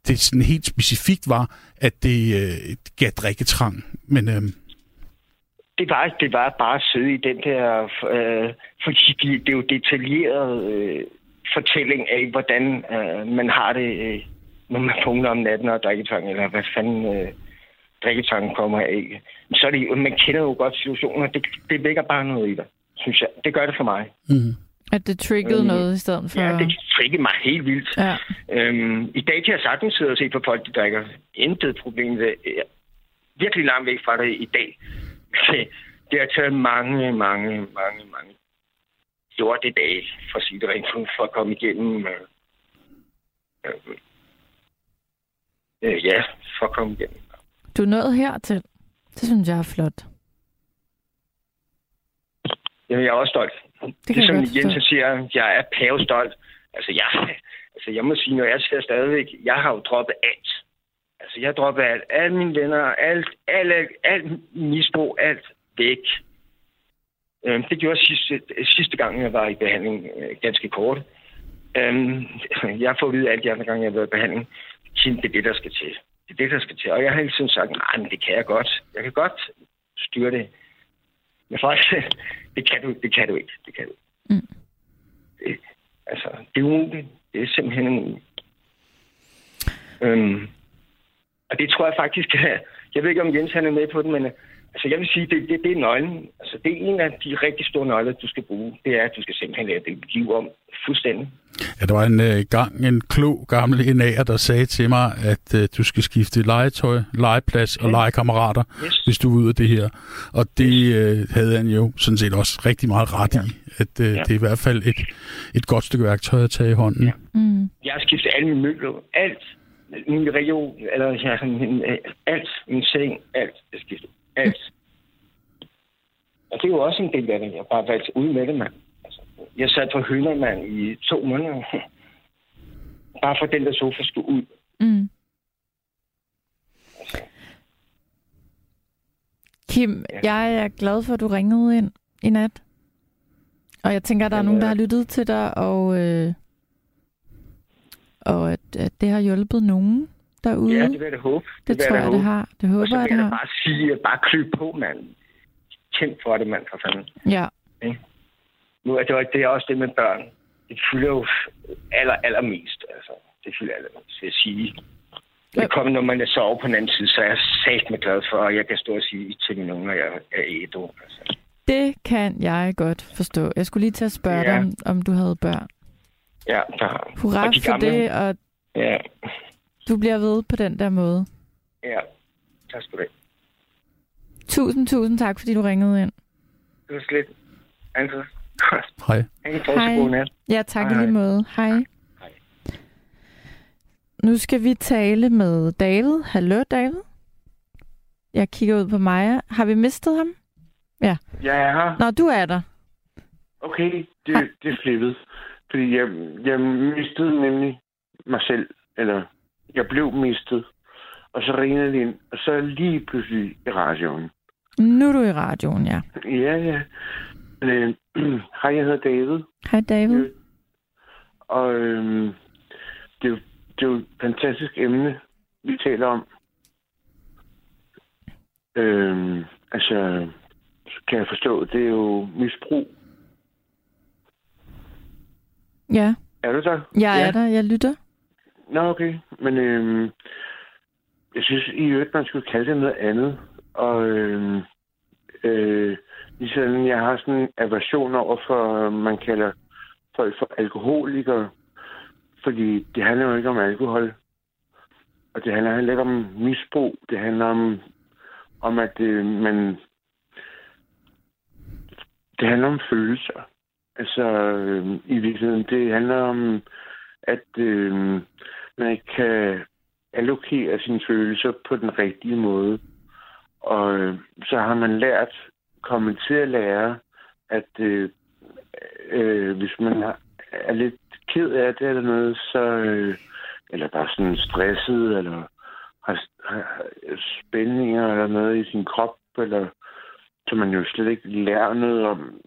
det sådan helt specifikt var, at det øh, gav drikketrang. Men, øh, det var, det var bare at sidde i den der, øh, fordi de, det er jo detaljeret øh, fortælling af, hvordan øh, man har det, øh, når man vågner om natten og drikketang, eller hvad fanden øh, drikketangen kommer af. Så er det, man kender jo godt situationer, det, det vækker bare noget i dig, synes jeg. Det gør det for mig. Mm. At det triggede Mm. noget i stedet for... Ja, det triggede mig helt vildt. Ja. Øhm, I dag kan jeg sagtens sidde og se på folk, der drikker. Intet problem. Det er virkelig langt væk fra det i dag. Det, det har taget mange, mange, mange, mange lorte dage, for at sige det rent, for at komme igennem. Øh, øh, øh, ja, for at komme igennem. Du er nået hertil. Det synes jeg er flot. Jamen, jeg er også stolt. Det godt Jensen forstå. siger, jeg er pavestolt. Altså, jeg, altså, jeg må sige, når jeg ser stadigvæk, jeg har jo droppet alt. Altså, jeg har droppet alt. Alle mine venner, alt, alt, alt, alt misbrug, alt væk. Øhm, det gjorde jeg sidste, sidste gang, jeg var i behandling, øh, ganske kort. Øhm, jeg fået at vide alt de andre gange, jeg har været i behandling. Kim, det er det, der skal til. Det er det, der skal til. Og jeg har hele tiden sagt, nej, men det kan jeg godt. Jeg kan godt styre det. Men faktisk, det kan du, det kan du ikke. Det kan du. Mm. Det, altså, det er umuligt. Det er simpelthen umuligt. Øhm, og det tror jeg faktisk, jeg ved ikke, om Jens han er med på den, men altså, jeg vil sige, det, det, det er nøglen. Altså, det er en af de rigtig store nøgler, du skal bruge. Det er, at du skal simpelthen lave dit liv om fuldstændig. Ja, der var en øh, gang en klog gammel enager, der sagde til mig, at øh, du skal skifte legetøj, legeplads og Ja. legekammerater, Yes. hvis du er ude af det her. Og det øh, havde han jo sådan set også rigtig meget ret i, at øh, Ja. det er i hvert fald et, et godt stykke værktøj at tage i hånden. Ja. Mm. Jeg har skiftet alle mine møbler, alt. Min region, eller ja, min, øh, alt. Min seng, alt. Jeg skiftet. Alt. Og det er jo også en del af det. Jeg har bare valgt ud med det, mand. Altså, jeg sad på hønder, mand, i to måneder. Bare for den der sofa skulle ud. Mm. Altså, Kim, Ja. jeg er glad for, at du ringede ind i nat. Og jeg tænker, at der er nogen, der øh, har lyttet til dig, og, øh, og at, at det har hjulpet nogen derude. ja, det vil jeg da håbe. det, vil tror jeg, da det har. Det håber Og så jeg, vil det jeg da har. bare sige, bare kryb på, mand. Kæmp for det, mand, for fanden. Ja. Nu er det, jo- det er også det med børn. Det fylder jo aller, allermest. Altså, det fylder allermest, vil jeg sige. Det kommer, når man er så over på den anden side, så er jeg sat med glad for, at jeg kan stå og sige til mine unger, at jeg er ædru. Altså. Det kan jeg godt forstå. Jeg skulle lige til at spørge Ja. dig, om, om du havde børn. Ja, der, Hurra Og de for gamle- det, og ja, du bliver ved på den der måde. ja. Tak skal du have. Tusind, tusind tak, fordi du ringede ind. Det var slet. Altså, Hej. nat. Ja, tak Hej, i lige hej. måde. Hej. Hej. Nu skal vi tale med David. Hallo, David. Jeg kigger ud på Maja. Har vi mistet ham? Jeg er her. Nå, du er der. Okay, Hej. det, det er flippet. Fordi jeg, jeg mistede nemlig mig selv. Eller, jeg blev mistet. Og så ringede det ind. Og så lige pludselig i radioen. Nu er du i radioen, ja. Ja, ja. Øh, Hej, jeg hedder David. Hej, David. Og øhm, det, er jo, det er jo et fantastisk emne, vi taler om. Øhm, altså, kan jeg forstå, det er jo misbrug. Ja, Er du der? jeg er der. Jeg lytter. Nå, okay. Men øhm, jeg synes i øvrigt, man skulle kalde det noget andet. Og øhm, øh, ligesom jeg har sådan en aversion over for, man kalder folk for alkoholikere. Fordi det handler jo ikke om alkohol. Og det handler heller ikke om misbrug. Det handler om, om at øh, man... Det handler om følelser. Altså, øh, i virkeligheden, det handler om, at øh, man kan allokere sine følelser på den rigtige måde. Og øh, så har man lært, kommet til at lære, at øh, øh, hvis man har, er lidt ked af det eller noget, så, øh, eller bare sådan stresset, eller har, har øh, spændinger eller noget i sin krop, eller som man jo slet ikke lærer noget om.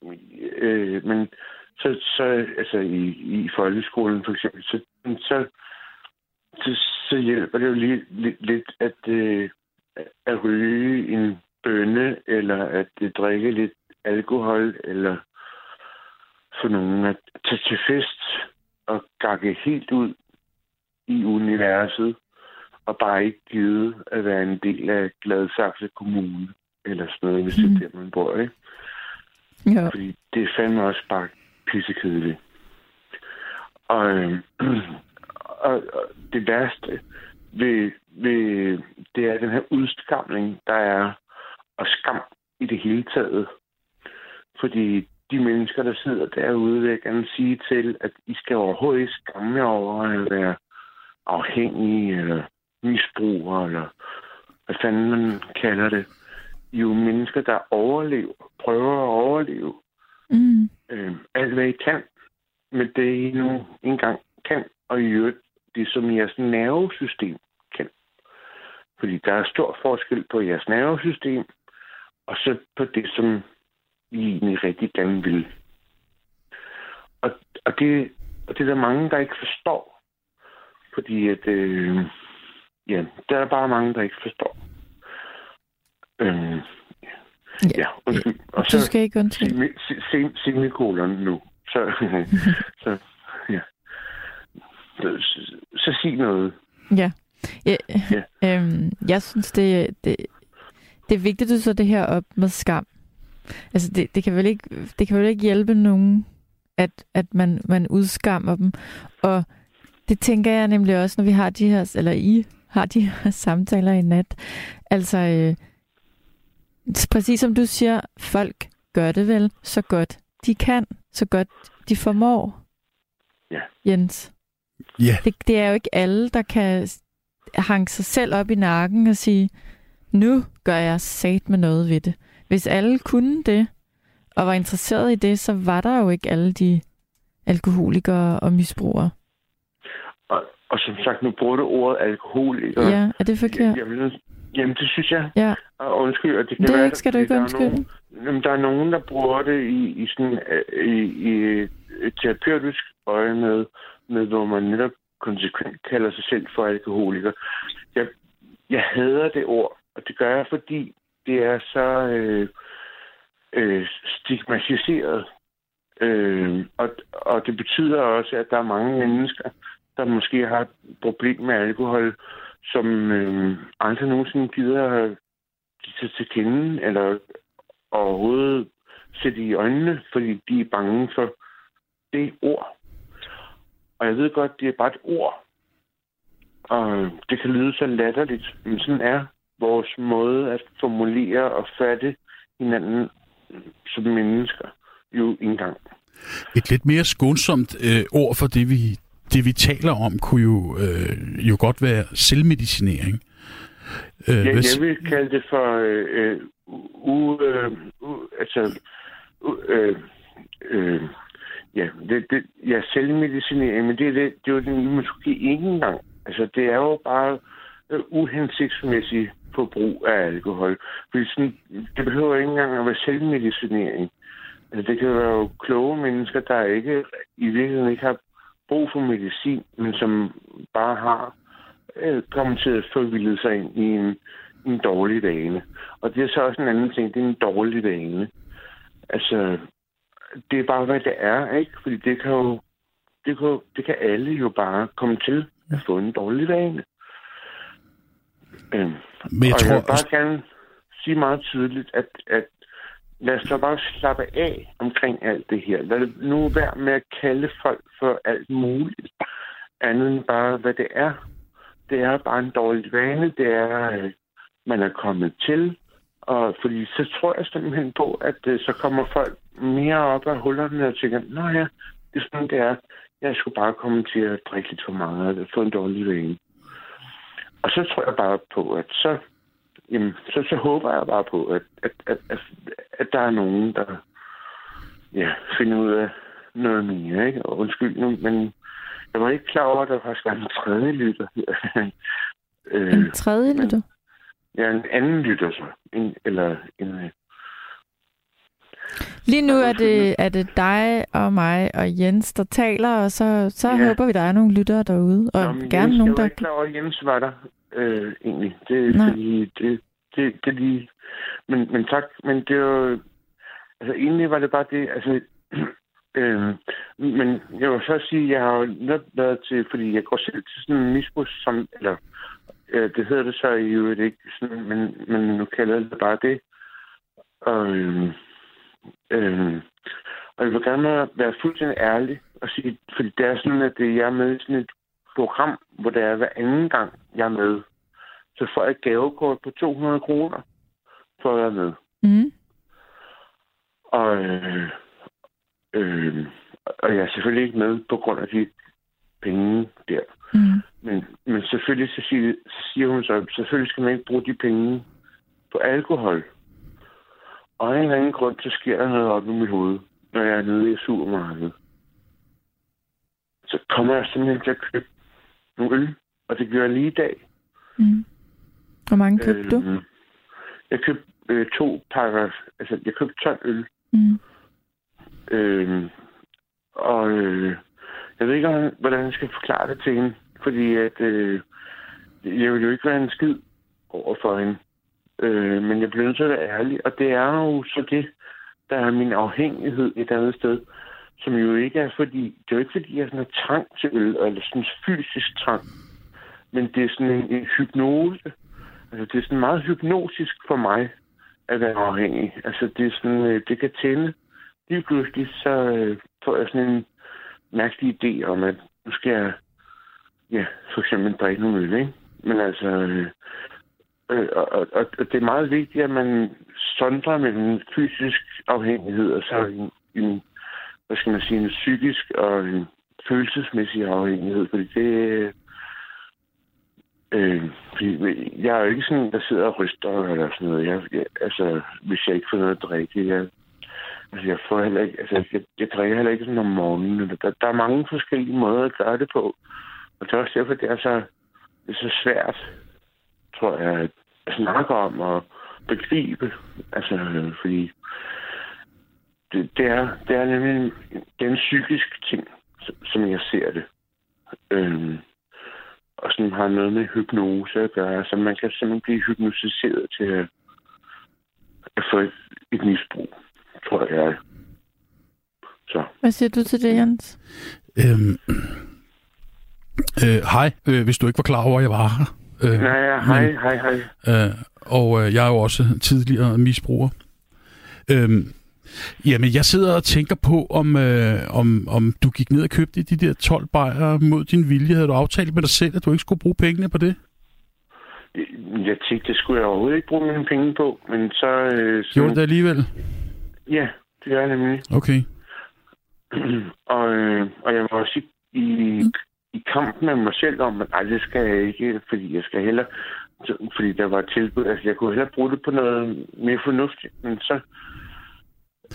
Øh, men så, så altså i, i folkeskolen for eksempel, så, så, så, så hjælper det jo lige, lidt, lidt at, øh, at ryge en bønne, eller at drikke lidt alkohol, eller for nogen at tage til fest og gakke helt ud i universet, og bare ikke givet at være en del af Gladsaxe Kommune, eller sådan noget, hvis mm. det er mhm. der, man bor, ikke? Ja. Fordi det er fandme også bare pissekedelig. Og, øh, og, og det værste ved, ved, det er den her udskamning, der er, og skam i det hele taget. Fordi de mennesker, der sidder derude, vil jeg gerne sige til, at I skal overhovedet ikke skamme jer over at være afhængige, eller misbrugere, eller hvad fanden man kalder det. I er jo mennesker, der overlever, prøver at overleve Mm øh, alt, hvad I kan, med det, I nu engang kan, og i øvrigt det, som jeres nervesystem kan. Fordi der er stor forskel på jeres nervesystem, og så på det, som I egentlig rigtig gerne vil. Og, og, det, og det er der mange, der ikke forstår. Fordi at, øh, ja, der er bare mange, der ikke forstår. Øh, Ja. ja, undskyld. Og Du skal ikke undskylde. semi- se- se- semikolon nu. Så, så ja. Så, så, så sig noget. Ja. ja. Øhm, jeg synes, det, det, det er vigtigt, at du så det her op med skam. Altså, det, det, kan vel ikke, det kan vel ikke hjælpe nogen, at, at man, man udskammer dem. Og det tænker jeg nemlig også, når vi har de her, eller I har de her samtaler i nat. Altså, øh, præcis som du siger, folk gør det vel så godt de kan, så godt de formår. Ja. Jens. Ja, Det, det er jo ikke alle, der kan hanke sig selv op i nakken og sige, nu gør jeg sat med noget ved det. Hvis alle kunne det, og var interesseret i det, så var der jo ikke alle de alkoholikere og misbrugere. Og, og som sagt, nu bruger du ordet alkoholiker. Ja, er det forkert? Jamen, jamen, det synes jeg. Ja, Og undskyld, og det kan det være, ikke, skal du ikke der er undskylde. nogen- Jamen, der er nogen, der bruger det i, i sådan øh, i, i et terapeutisk øje med, med, hvor man netop konsekvent kalder sig selv for alkoholiker. Jeg, jeg hader det ord, og det gør jeg, fordi det er så øh, øh, stigmatiseret. Øh, og, og det betyder også, at der er mange mennesker, der måske har et problem med alkohol, som øh, aldrig nogensinde gider at give sig til kende, eller overhovedet sætte i øjnene, fordi de er bange for det ord. Og jeg ved godt, det er bare et ord. Og det kan lyde så latterligt, men sådan er vores måde at formulere og fatte hinanden som mennesker jo engang. et lidt mere skånsomt øh, ord for det, vi, det, vi taler om, kunne jo, øh, jo godt være selvmedicinering. Øh, Jeg, hvis- jeg vil kalde det for øh, øh, u, øh, u, altså, u, øh, øh, ja, det, det, ja, selvmedicinering, men det, er det, det er jo det måske ikke engang. Altså, det er jo bare øh, uhensigtsmæssigt forbrug af alkohol. Fordi sådan, det behøver ikke engang at være selvmedicinering. Altså, det kan være jo kloge mennesker, der ikke i virkeligheden ikke har brug for medicin, men som bare har øh, kommet til at forvilde sig ind i en, en dårlig vane. Og det er så også en anden ting, det er en dårlig vane. Altså, det er bare, hvad det er, ikke? Fordi det kan jo, det kan, det kan alle jo bare komme til at få en dårlig vane. Øhm, men jeg og tror, jeg vil bare gerne sige meget tydeligt, at, at lad os da bare slappe af omkring alt det her. Lad nu være med at kalde folk for alt muligt, andet end bare, hvad det er. Det er bare en dårlig vane. Det er, øh, man er kommet til. Og fordi så tror jeg simpelthen på, at øh, så kommer folk mere op af hullerne og tænker, nå ja, det er sådan, det er. Jeg skulle bare komme til at drikke lidt for meget og få en dårlig vane. Og så tror jeg bare på, at så, jamen, så, så håber jeg bare på, at, at, at, at, at der er nogen, der ja, finder ud af noget mere. Ikke? Og undskyld nu, men jeg var ikke klar over, at der faktisk var en tredje lytter øh, En tredje lytter. ja, en anden lytter så. En, eller en, øh, Lige nu er det, er det dig og mig og Jens, der taler, og så, så Ja. håber vi, der er nogle lyttere derude. Og Nå, gerne Jens, nogen, jeg var der... ikke klar over, at Jens var der, øh, egentlig. Det er Nej. fordi, det, det, det lige... Men, men tak, men det er jo... Altså, egentlig var det bare det, altså... øh, men jeg vil så sige, jeg har jo netop været til, fordi jeg går selv til sådan en misbrugs, som, eller øh, det hedder det så i øvrigt ikke, sådan, men, men nu kalder jeg det bare det. Og, øh, øh, og jeg vil gerne være fuldstændig ærlig og sige, fordi det er sådan, at jeg er med i sådan et program, hvor det er hver anden gang, jeg er med, så får jeg et gavekort på 200 kroner for at være med. Mm. Og, øh, øh, og jeg er selvfølgelig ikke med på grund af de penge der. Mm. Men, men selvfølgelig så siger, så siger hun så, selvfølgelig skal man ikke bruge de penge på alkohol. Og af en eller anden grund, så sker der noget op i mit hoved, når jeg er nede i supermarkedet. Så kommer jeg simpelthen til at købe nogle øl, og det gør jeg lige i dag. Mm. Hvor mange købte øh, du? Jeg købte øh, to pakker, altså jeg købte 12 øl. Mm. Øh, og øh, jeg ved ikke, hvordan jeg skal forklare det til hende, fordi at, øh, jeg vil jo ikke være en skid over for hende. Øh, men jeg bliver nødt til at være ærlig, og det er jo så det, der er min afhængighed et andet sted, som jo ikke er fordi, det er jo ikke fordi, jeg sådan har trang til øl, eller sådan fysisk trang, men det er sådan en, en hypnose. Altså, det er sådan meget hypnotisk for mig at være afhængig. Altså, det er sådan, øh, det kan tænde. Lige pludselig, så øh, får jeg sådan en mærkelig idé om, at nu skal jeg, ja, for eksempel drikke nogle øl, ikke? Men altså, øh, øh, og, og, og det er meget vigtigt, at man sondrer mellem fysisk afhængighed og så en, en hvad skal man sige, en psykisk og en følelsesmæssig afhængighed, fordi det, Øh, fordi jeg er jo ikke sådan, der sidder og ryster eller sådan noget. Jeg, jeg, altså, hvis jeg ikke får noget at drikke, jeg, altså, jeg får heller ikke, altså, jeg, jeg drikker heller ikke sådan om morgenen. Der, der er mange forskellige måder at gøre det på. Og det er også derfor, det er så, det er så svært, tror jeg, at snakke om og begribe. Altså, fordi det, det, er, det er nemlig en, det er en psykisk ting, som- som jeg ser det. Øhm, og som har noget med hypnose at gøre. Så man kan simpelthen blive hypnotiseret til at, at få et, et misbrug, tror jeg. Så. Hvad siger du til det, Jens? Øhm, øh, hej, øh, hvis du ikke var klar over, at jeg var her. Øh, Nej, ja, hej, men- hej, hej. Øh, og øh, jeg er jo også tidligere misbruger. Øhm, jamen, jeg sidder og tænker på, om, øh, om, om du gik ned og købte de der 12 bajer mod din vilje. Havde du aftalt med dig selv, at du ikke skulle bruge pengene på det? Jeg tænkte, det skulle jeg overhovedet ikke bruge mine penge på, men så... Øh, så Gjorde det alligevel? Ja, det er jeg nemlig. Okay. og, øh, og jeg var også i, i, i kamp med mig selv om, at det skal jeg ikke, fordi jeg skal hellere... så- Fordi der var tilbud. Altså, jeg kunne hellere bruge det på noget mere fornuftigt. Men så...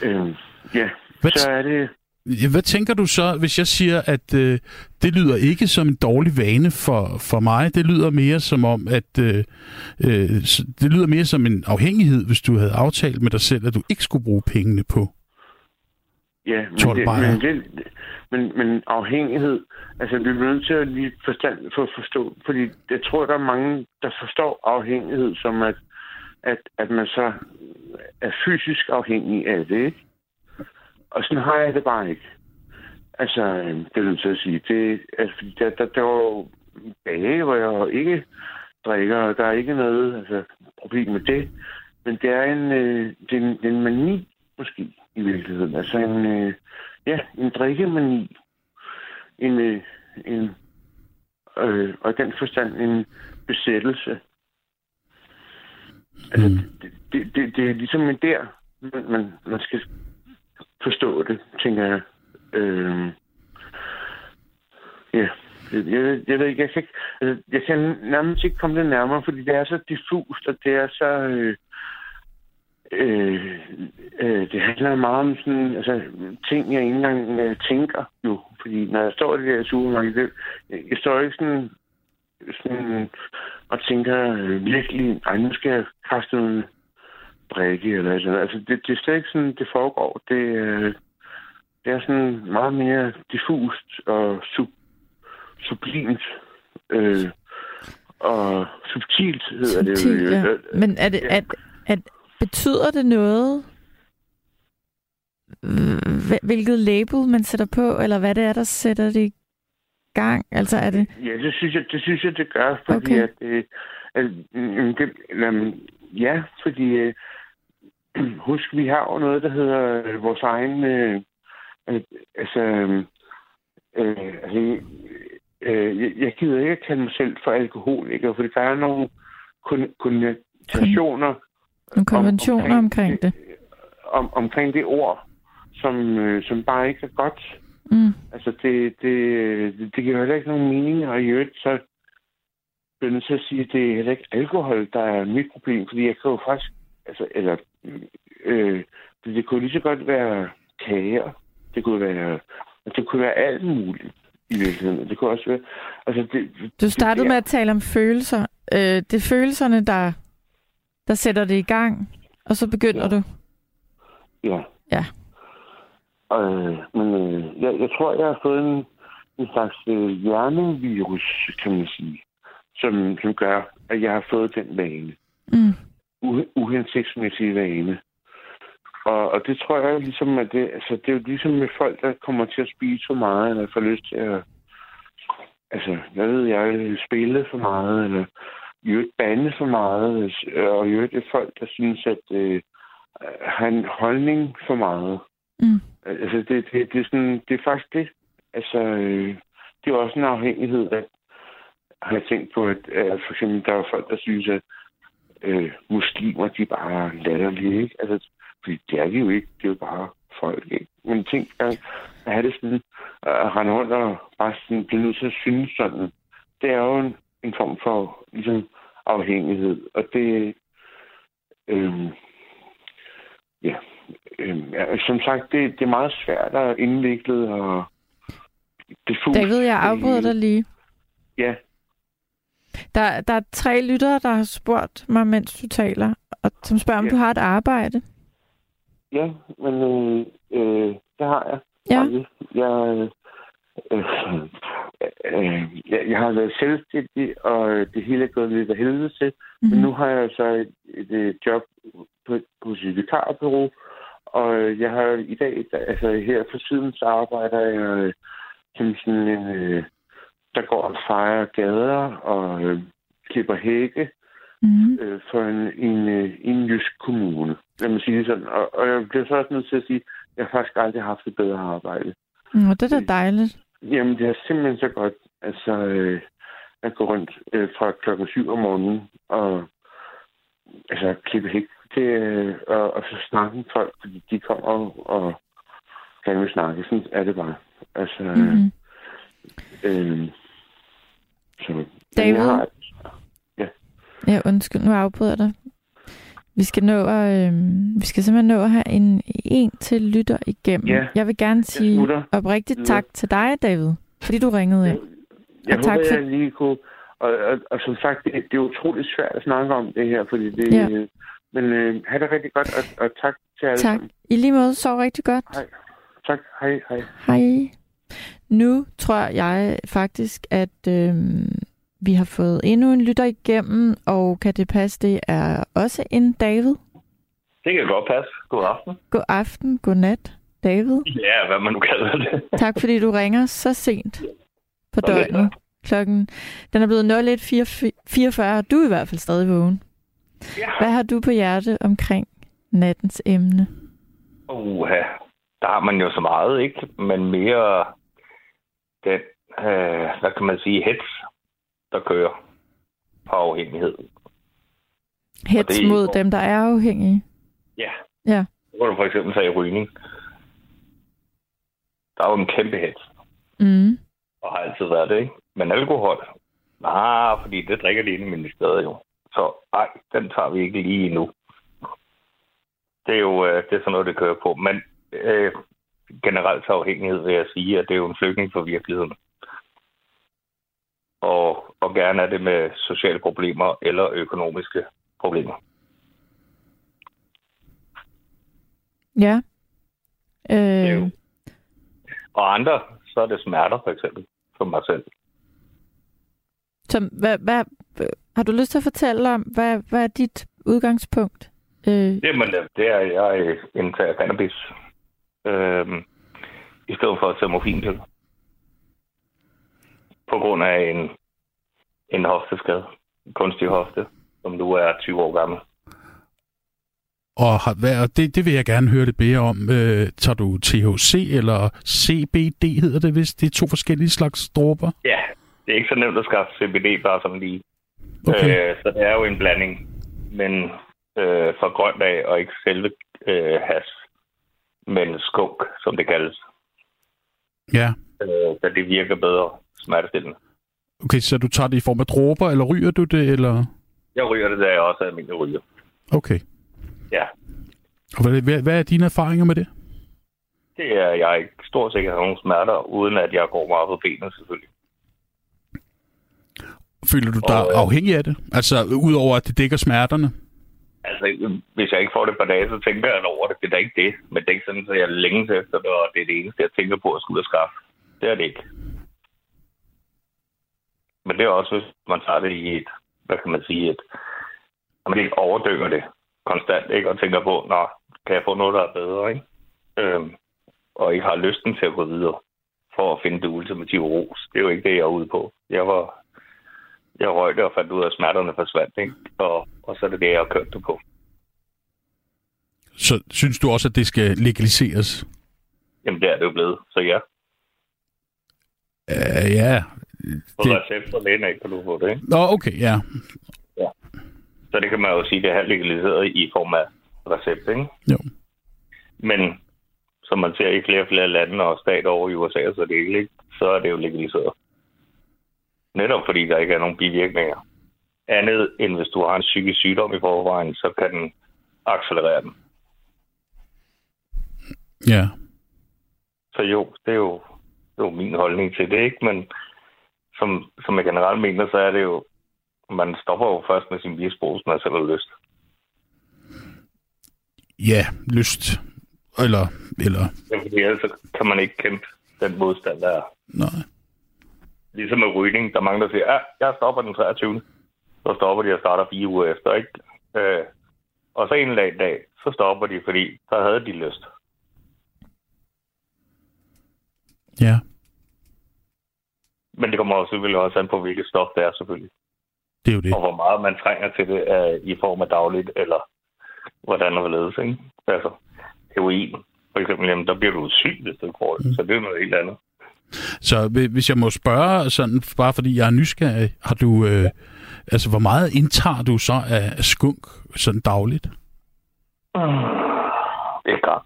Øh, ja, Hvad, så er det... Ja, hvad tænker du så, hvis jeg siger, at øh, det lyder ikke som en dårlig vane for, for mig? Det lyder mere som om, at øh, øh, det lyder mere som en afhængighed, hvis du havde aftalt med dig selv, at du ikke skulle bruge pengene på. Ja, men, 12 det, men, det, men, men afhængighed, altså vi er nødt til at lige forstand, for at forstå, fordi jeg tror, der er mange, der forstår afhængighed som, at, at, at man så er fysisk afhængig af det, ikke? Og sådan har jeg det bare ikke. Altså, øh, det er jeg at sige. Det, altså, fordi der, der, der var jo dage, hvor jeg ikke drikker, og der er ikke noget altså, problem med det. Men det er en, øh, det er en, det er en mani, måske, i virkeligheden. Altså en, øh, ja, en drikkemani. En, øh, en, øh, og i den forstand en besættelse. Altså, Mm. det, det, det, det er ligesom en der, man, man, man skal forstå det, tænker jeg. Øh, ja, jeg, jeg, jeg ved ikke, jeg kan, ikke, altså, jeg kan nærmest ikke komme det nærmere, fordi det er så diffust, og det er så... Øh, øh, øh, det handler meget om sådan, altså, ting, jeg ikke engang øh, tænker jo. Fordi når jeg står i det der supermarked, det, jeg, jeg står ikke sådan, sådan og tænker øh, virkelig, ej, nu skal jeg kaste noget drikke eller sådan Altså, det, det er slet ikke sådan, det foregår. Det, øh, det er sådan meget mere diffust og sub, sublimt. Øh, og subtilt hedder Subtil, det jo. ja. Men er det, Ja. at, at, betyder det noget, Hv- hvilket label man sætter på, eller hvad det er, der sætter det i gang? Altså er det... Ja, det synes jeg, det, synes jeg, det gør, fordi Okay. at, øh, at øh, det, jamen, ja, fordi øh, husk, vi har jo noget, der hedder øh, vores egen, øh, øh, altså, øh, øh, altså, øh, jeg, jeg gider ikke at kalde mig selv for alkoholiker, fordi der er nogle kon- konnotationer Nogle konventioner om- omkring det? om, omkring det ord, som, øh, som bare ikke er godt. Mm. Altså, det, det, det, det giver heller ikke nogen mening, og i øvrigt, så bliver nødt til at sige, at det er heller ikke alkohol, der er mit problem, fordi jeg kan jo faktisk, altså, eller, øh, det, kunne lige så godt være kager, det kunne være, det kunne være alt muligt i virkeligheden. Det kunne også være, altså, det, Du startede det, med at tale om følelser. Øh, det er følelserne, der, der sætter det i gang, og så begynder Ja. du. Ja. Ja. Øh, men øh, jeg, jeg tror, jeg har fået en, en slags øh, hjernevirus, kan man sige, som, som gør, at jeg har fået den vane. Mm. Uhensigtsmæssige vane. Og, og det tror jeg ligesom, at det, altså, det er jo ligesom med folk, der kommer til at spise for meget, eller får lyst til at, altså, hvad ved jeg, spille for meget, eller i øvrigt bande for meget, og i øvrigt er folk, der synes, at øh, har en holdning for meget. Mm. Altså, det, det, det, er sådan, det er faktisk det. Altså, øh, det er også en afhængighed, at har jeg tænkt på, at øh, for eksempel, der er folk, der synes, at øh, muslimer, de er bare latterlige, ikke? Altså, fordi det er de jo ikke. Det er jo bare folk, ikke? Men tænk at, have det sådan, at rende rundt og bare sådan blive nødt til at synes sådan. Det er jo en, en form for, ligesom, afhængighed. Og det, øh, ja, øh, ja, som sagt, det, det er meget svært og indviklet og diffust. David, jeg afbryder dig lige. Ja, Der, der er tre lyttere, der har spurgt mig, mens du taler, og som spørger, om Ja. du har et arbejde. ja, men øh, øh, det har jeg. Ja. Jeg, øh, øh, jeg, jeg har været selvstændig, og det hele er gået lidt af helvede til. Mm. Men Mm. nu har jeg så et, et, et job på, på et vikarbureau, og jeg har i dag, altså her for tiden, så arbejder jeg øh, som sådan en, øh, der går og fejrer gader og øh, klipper hække Mm. øh, for en, en, øh, en jysk kommune. Lad mig sige det sådan. Og, og jeg bliver så også nødt til at sige, at jeg har faktisk aldrig haft et bedre arbejde. Og det er da dejligt. Jamen, det er simpelthen så godt. Altså, øh, at gå rundt øh, fra klokken 7 om morgenen og altså, klippe hæk. Det, øh, og, og så snakke med folk, fordi de kommer og, og gerne vil snakke. Sådan er det bare. Altså, mm. Mm. øh, David? Jeg har, Ja, undskyld, nu afbryder jeg dig. Vi skal nå at, øh, vi skal simpelthen nå at have en, en til lytter igennem. Ja. Jeg vil gerne sige oprigtigt tak til dig, David, fordi du ringede ind. Jeg Og tak håber, for- jeg lige kunne... Og, og, og som sagt, det, det er utroligt svært at snakke om det her, fordi det... Ja. Ja. Men øh, have det rigtig godt, og, og tak til alle Tak. sammen. I lige måde, sov rigtig godt. Hej. Tak. Hej, hej. Hej. Nu tror jeg faktisk, at øh, vi har fået endnu en lytter igennem, og kan det passe, det er også en David? Det kan godt passe. God aften. God aften, god nat, David. Ja, hvad man nu kalder det. Tak fordi du ringer så sent på Så lidt, døgnet. Klokken, den er blevet 01.44, og du er i hvert fald stadig vågen. Ja. Hvad har du på hjerte omkring nattens emne? Uha, der har man jo så meget, ikke? Men mere den, øh, hvad kan man sige, hets, der kører på afhængighed. Hets det mod dem, der er afhængige. Ja. Ja. Kan du for eksempel tage rygning. Der er jo en kæmpe hets, Mm. og har altid været det, ikke? Men alkohol, nej, fordi det drikker de inde i ministeriet jo. Så ej, den tager vi ikke lige nu. Det er jo øh, det er sådan noget, det kører på. Men øh, generelt afhængighed vil jeg sige, at det er jo en flygtning for virkeligheden. Og, og gerne er det med sociale problemer eller økonomiske problemer. Ja. Øh, jo- Og andre, så er det smerter for eksempel, som mig selv. Så hvad, hvad, har du lyst til at fortælle om, hvad, hvad er dit udgangspunkt? Øh. Jamen, det er, at jeg indtager cannabis. Øh, I stedet for at tage morfinpiller. På grund af en, en hofteskade. En kunstig hofte, som nu er 20 år gammel. Og det, det vil jeg gerne høre lidt mere om. Øh, tager du THC eller CBD hedder det, hvis det er to forskellige slags dråber? Ja, det er ikke så nemt at skaffe CBD bare som lige. Okay. Øh, så det er jo en blanding, men øh, fra grønt af, og ikke selve øh, has, men skunk, som det kaldes. Ja. Øh, så det virker bedre smertestillende. Okay, så du tager det i form af dråber, eller ryger du det, eller? Jeg ryger det, da jeg også er almindelig ryger. Okay. Ja. Og hvad, hvad, hvad er dine erfaringer med det? Det er, jeg ikke stort set har nogen smerter, uden at jeg går meget på benene, selvfølgelig. Føler du dig og, afhængig af det? Altså, udover at det dækker smerterne? Altså, hvis jeg ikke får det på dage, så tænker jeg over det. Det er da ikke det. Men det er ikke sådan, at jeg længes efter det, og det er det eneste, jeg tænker på at skulle ud og skaffe. Det er det ikke. Men det er også, hvis man tager det i et, hvad kan man sige, et, at man ikke overdynger det konstant, ikke? Og tænker på, nå, kan jeg få noget, der er bedre, ikke? Øhm, og ikke har lysten til at gå videre for at finde det ultimative ros. Det er jo ikke det, jeg er ude på. Jeg var jeg røgte og fandt ud af, at smerterne forsvandt, ikke? Og, og så er det det, jeg har kørt det på. Så synes du også, at det skal legaliseres? Jamen, det er det jo blevet, så ja. Uh, ja. På det... recept for lægen af, kan du få det, ikke? Nå, okay, ja. Ja. Så det kan man jo sige, det er legaliseret i form af recept, ikke? Jo. Men som man ser i flere og flere lande og stater over i USA, så det ikke, så er det jo legaliseret. Netop fordi der ikke er nogen bivirkninger. Andet end hvis du har en psykisk sygdom i forvejen, så kan den accelerere den. Ja. Så jo, det er jo, det er jo min holdning til det, ikke? Men som, som jeg generelt mener, så er det jo, man stopper jo først med sin misbrug, hvis man selv har lyst. Ja, lyst. Eller, eller... Ja, fordi ellers kan man ikke kæmpe den modstand, der er. Nej ligesom med rygning, der er mange, der siger, ja, jeg stopper den 23. Så stopper de og starter fire uger efter, ikke? Øh, og så en anden dag, så stopper de, fordi så havde de lyst. Ja. Men det kommer også selvfølgelig også an på, hvilket stof det er, selvfølgelig. Det er jo det. Og hvor meget man trænger til det uh, i form af dagligt, eller hvordan det ledes, ikke? Altså, heroin, for eksempel, jamen, der bliver du syg, hvis du får det. Mm. Så det er noget helt andet. Så hvis jeg må spørge, sådan, bare fordi jeg er nysgerrig, har du, øh, altså hvor meget indtager du så af skunk sådan dagligt? Mm, det er klart.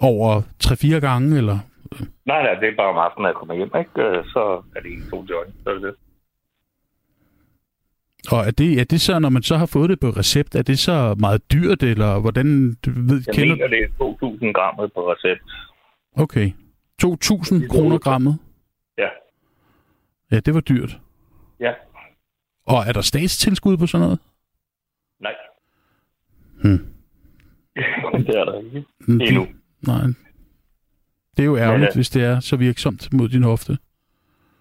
Over 3-4 gange, eller? Nej, nej, det er bare om aftenen, når jeg kommer hjem, ikke? Øh, så er det en to joint, så er det det. Og er det, er det så, når man så har fået det på recept, er det så meget dyrt, eller hvordan du ved, jeg kender... mener, det er 2.000 gram på recept. Okay. 2.000 kroner grammet? Ja. Ja, det var dyrt. Ja. Og er der statstilskud på sådan noget? Nej. Hmm. det er der ikke. Endnu. Nej. Det er jo ærgerligt, Men, hvis det er så virksomt mod din hofte.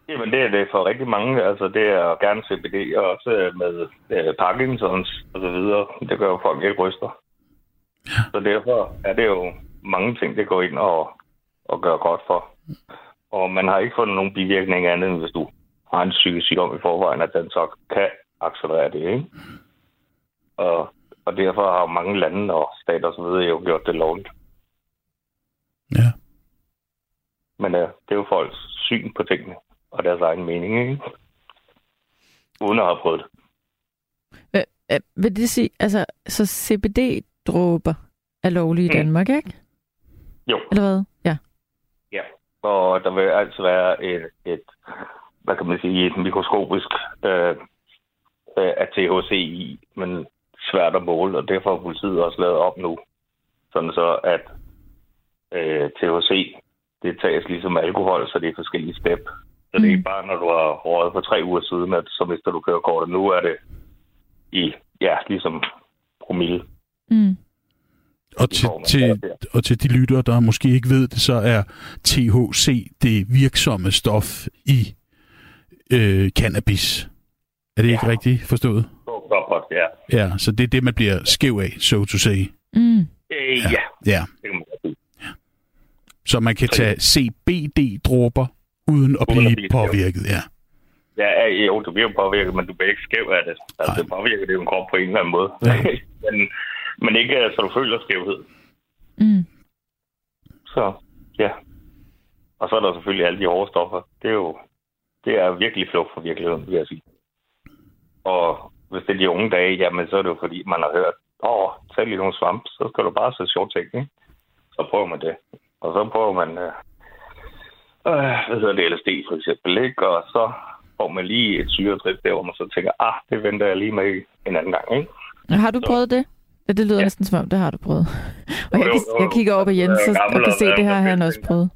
Jamen, det er det for rigtig mange. Altså, det er gerne CBD, og også med øh, Parkinsons og så videre. Det gør jo folk ikke ryster. Ja. Så derfor er det jo mange ting, det går ind og at gøre godt for. Og man har ikke fundet nogen bivirkning andet, end hvis du har en psykisk sygdom i forvejen, at den så kan accelerere det, ikke? Og, og derfor har mange lande og stater så videre jo gjort det lovligt. Ja. Men uh, det er jo folks syn på tingene og deres egen mening, ikke? Uden at have prøvet det. Øh, vil det sige, altså, så CBD-dråber er lovlige i mm. Danmark, ikke? Jo. Eller hvad? Ja og der vil altid være et, et hvad kan man sige, et mikroskopisk øh, øh af THC i, men svært at måle, og derfor har politiet også lavet op nu, sådan så at øh, THC, det tages ligesom alkohol, så det er forskellige step. Så mm. det er ikke bare, når du har røget for tre uger siden, at så mister du kørekortet. Nu er det i, ja, ligesom promille. Mm. Og til, til, og til de lyttere, der måske ikke ved det, så er THC det virksomme stof i øh, cannabis. Er det ja. ikke rigtigt forstået? Godt, ja. Ja, så det er det, man bliver skæv af, so to say. Mm. Øh, Ja. ja. Ja, det kan man. Så man kan tage CBD-dråber uden at Uden at blive påvirket, ja. Ja, jo, du bliver påvirket, men du bliver ikke skæv af det. Altså, Nej. det påvirker en krop på en eller anden måde. Ja. men, men ikke, øh, så du føler skævhed. Mm. Så, ja. Og så er der selvfølgelig alle de hårde stoffer. Det er jo det er virkelig flugt fra virkeligheden, vil jeg sige. Og hvis det er de unge dage, jamen så er det jo fordi, man har hørt, åh, tag lige nogle svamp, så skal du bare se short ikke? Så prøver man det. Og så prøver man, øh, øh, hvad hedder det, LSD for eksempel, ikke? Og så får man lige et syretrip der, hvor man så tænker, ah, det venter jeg lige med en anden gang, ikke? Har du Så- prøvet det? Det lyder ja. Næsten som om, det har du prøvet. Og jeg, Jo, kan, jo, jeg kigger over på Jens Jeg og, og kan og se, det her har han også prøvet.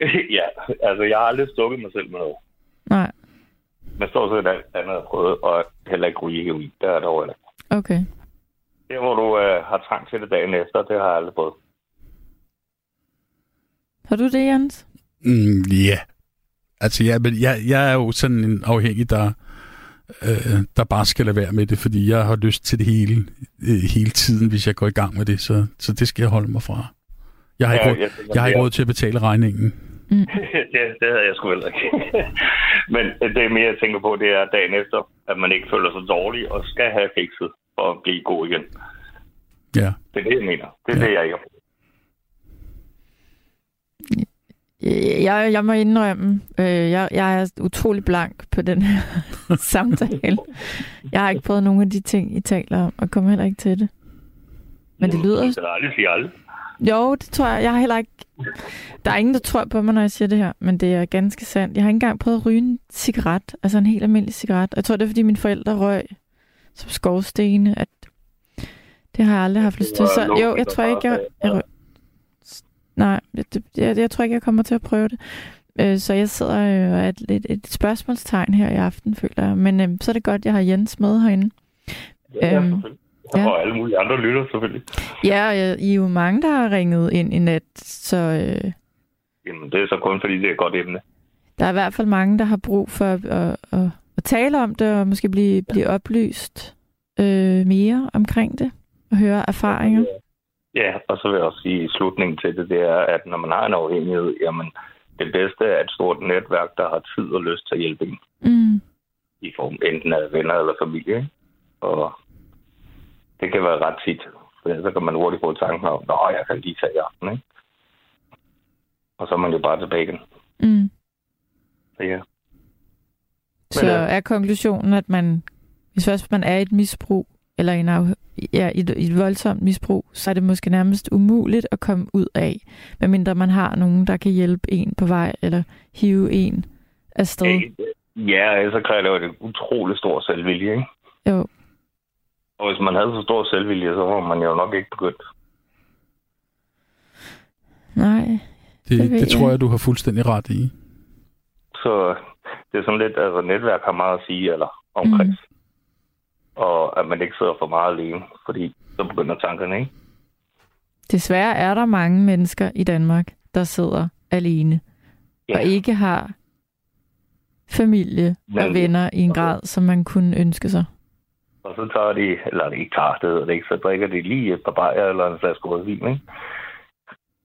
ja, altså jeg har aldrig stukket mig selv med noget. Nej, Men stort set alt andet har prøvet, og heller ikke ryge heroin. Det er der heller okay. Der, hvor du øh, har trang til det dagen efter, det har jeg aldrig prøvet. Har du det, Jens? Mm, ja. Altså, ja, men jeg, jeg er jo sådan en afhængig, der, øh, der bare skal lade være med det, fordi jeg har lyst til det hele, øh, hele tiden, hvis jeg går i gang med det, så, så det skal jeg holde mig fra. Jeg har, ikke, råd, jeg, jeg har ikke råd til at betale regningen. det, det havde jeg sgu heller ikke. Men det er mere, jeg tænker på, det er dagen efter, at man ikke føler sig dårlig og skal have fikset for at blive god igen. Ja. Det er det, jeg mener. Det er Ja. det, jeg ikke har. Jeg, jeg må indrømme, øh, jeg, jeg er utrolig blank på den her samtale. Jeg har ikke prøvet nogen af de ting, I taler om, og kommer heller ikke til det. Men det lyder... Det er aldrig sige aldrig. Jo, det tror jeg. Jeg har heller ikke... Der er ingen, der tror på mig, når jeg siger det her, men det er ganske sandt. Jeg har ikke engang prøvet at ryge en cigaret, altså en helt almindelig cigaret. Jeg tror, det er, fordi mine forældre røg som skovstene, at det har jeg aldrig haft lyst til. Så jo, jeg tror ikke, jeg... jeg røg... Nej, det, jeg, jeg tror ikke, jeg kommer til at prøve det. Øh, Så jeg sidder og er et, et, et spørgsmålstegn her i aften, føler jeg. Men øh, så er det godt, jeg har Jens med herinde. Ja, Øhm, selvfølgelig. ja. Og alle mulige andre lytter, selvfølgelig. Ja, og jeg- I er jo mange, der har ringet ind i nat, så... Øh, Jamen, det er så kun fordi, det er et godt emne. Der er i hvert fald mange, der har brug for at, at, at, at tale om det, og måske blive, blive oplyst øh, mere omkring det, og høre erfaringer. Ja, og så vil jeg også sige, at slutningen til det, det er, at når man har en afhængighed, jamen, det bedste er et stort netværk, der har tid og lyst til at hjælpe en. Mm. i form enten af venner eller familie. Ikke? Og det kan være ret tit. For så kan man hurtigt få tanken om, at jeg kan lige tage i aften. Ikke? Og så er man jo bare tilbage igen. Mm. Så ja. Så øh, er konklusionen, at man, hvis først man er i et misbrug, eller i, en af, ja, i, et, i et voldsomt misbrug, så er det måske nærmest umuligt at komme ud af, medmindre man har nogen, der kan hjælpe en på vej, eller hive en afsted. Ja, så kræver det et utroligt stor selvvilje. Ikke? Jo. Og hvis man havde så stor selvvilje, så var man jo nok ikke begyndt. Nej. Det, Det det tror jeg. jeg, du har fuldstændig ret i. Så det er sådan lidt, altså netværk har meget at sige, eller omkreds. Mm. Og at man ikke sidder for meget alene, fordi så begynder tankerne, ikke? Desværre er der mange mennesker i Danmark, der sidder alene, Ja. og ikke har familie og Men- venner i en grad, som man kunne ønske sig. Og så tager de, eller de ikke tager det, det ikke, så drikker de lige et par bajer eller en flaske rødvin, ikke?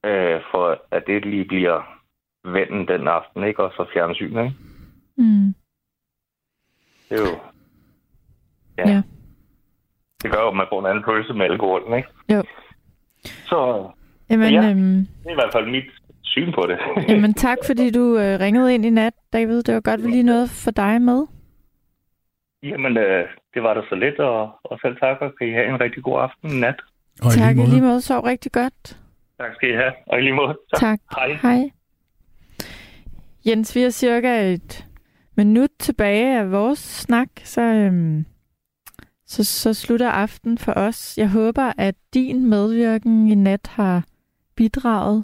Øh, for at det lige bliver vennen den aften, ikke? Og så fjernsyn, ikke? Mm. Det er jo... Ja. Ja. Det gør jo, at man får en anden følelse med alkoholen, ikke? Jo. Så Jamen, Ja. øhm, det er i hvert fald mit syn på det. jamen tak, fordi du øh, ringede ind i nat, David. Det var godt, vi lige noget for dig med. Jamen, øh, det var da så lidt, og, og selv tak, og kan I have en rigtig god aften i nat. Og tak, i lige lige måde. måde. Sov rigtig godt. Tak skal I have, og i lige måde. Tak. Hej. Hej. Jens, vi har cirka et minut tilbage af vores snak, så, øhm, så, så slutter aften for os. Jeg håber, at din medvirken i nat har bidraget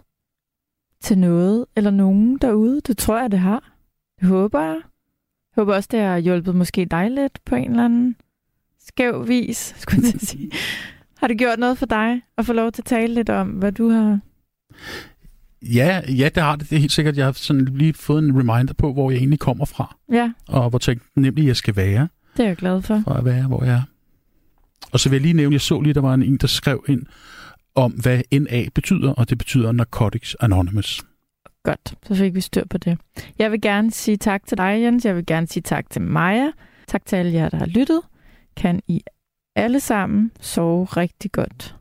til noget eller nogen derude. Det tror jeg, det har. Det håber jeg. Jeg håber også, det har hjulpet måske dig lidt på en eller anden skæv vis, skulle jeg sige. Har det gjort noget for dig at få lov til at tale lidt om, hvad du har Ja, ja, det har det. Det er helt sikkert. Jeg har sådan lige fået en reminder på, hvor jeg egentlig kommer fra, Ja, og hvor taknemmelig jeg skal være, det er jeg glad for. for at være, hvor jeg er. Og så vil jeg lige nævne, jeg så lige, der var en, der skrev ind om, hvad NA betyder, og det betyder Narcotics Anonymous. Godt, så fik vi styr på det. Jeg vil gerne sige tak til dig, Jens. Jeg vil gerne sige tak til Maja. Tak til alle jer, der har lyttet. Kan I alle sammen sove rigtig godt.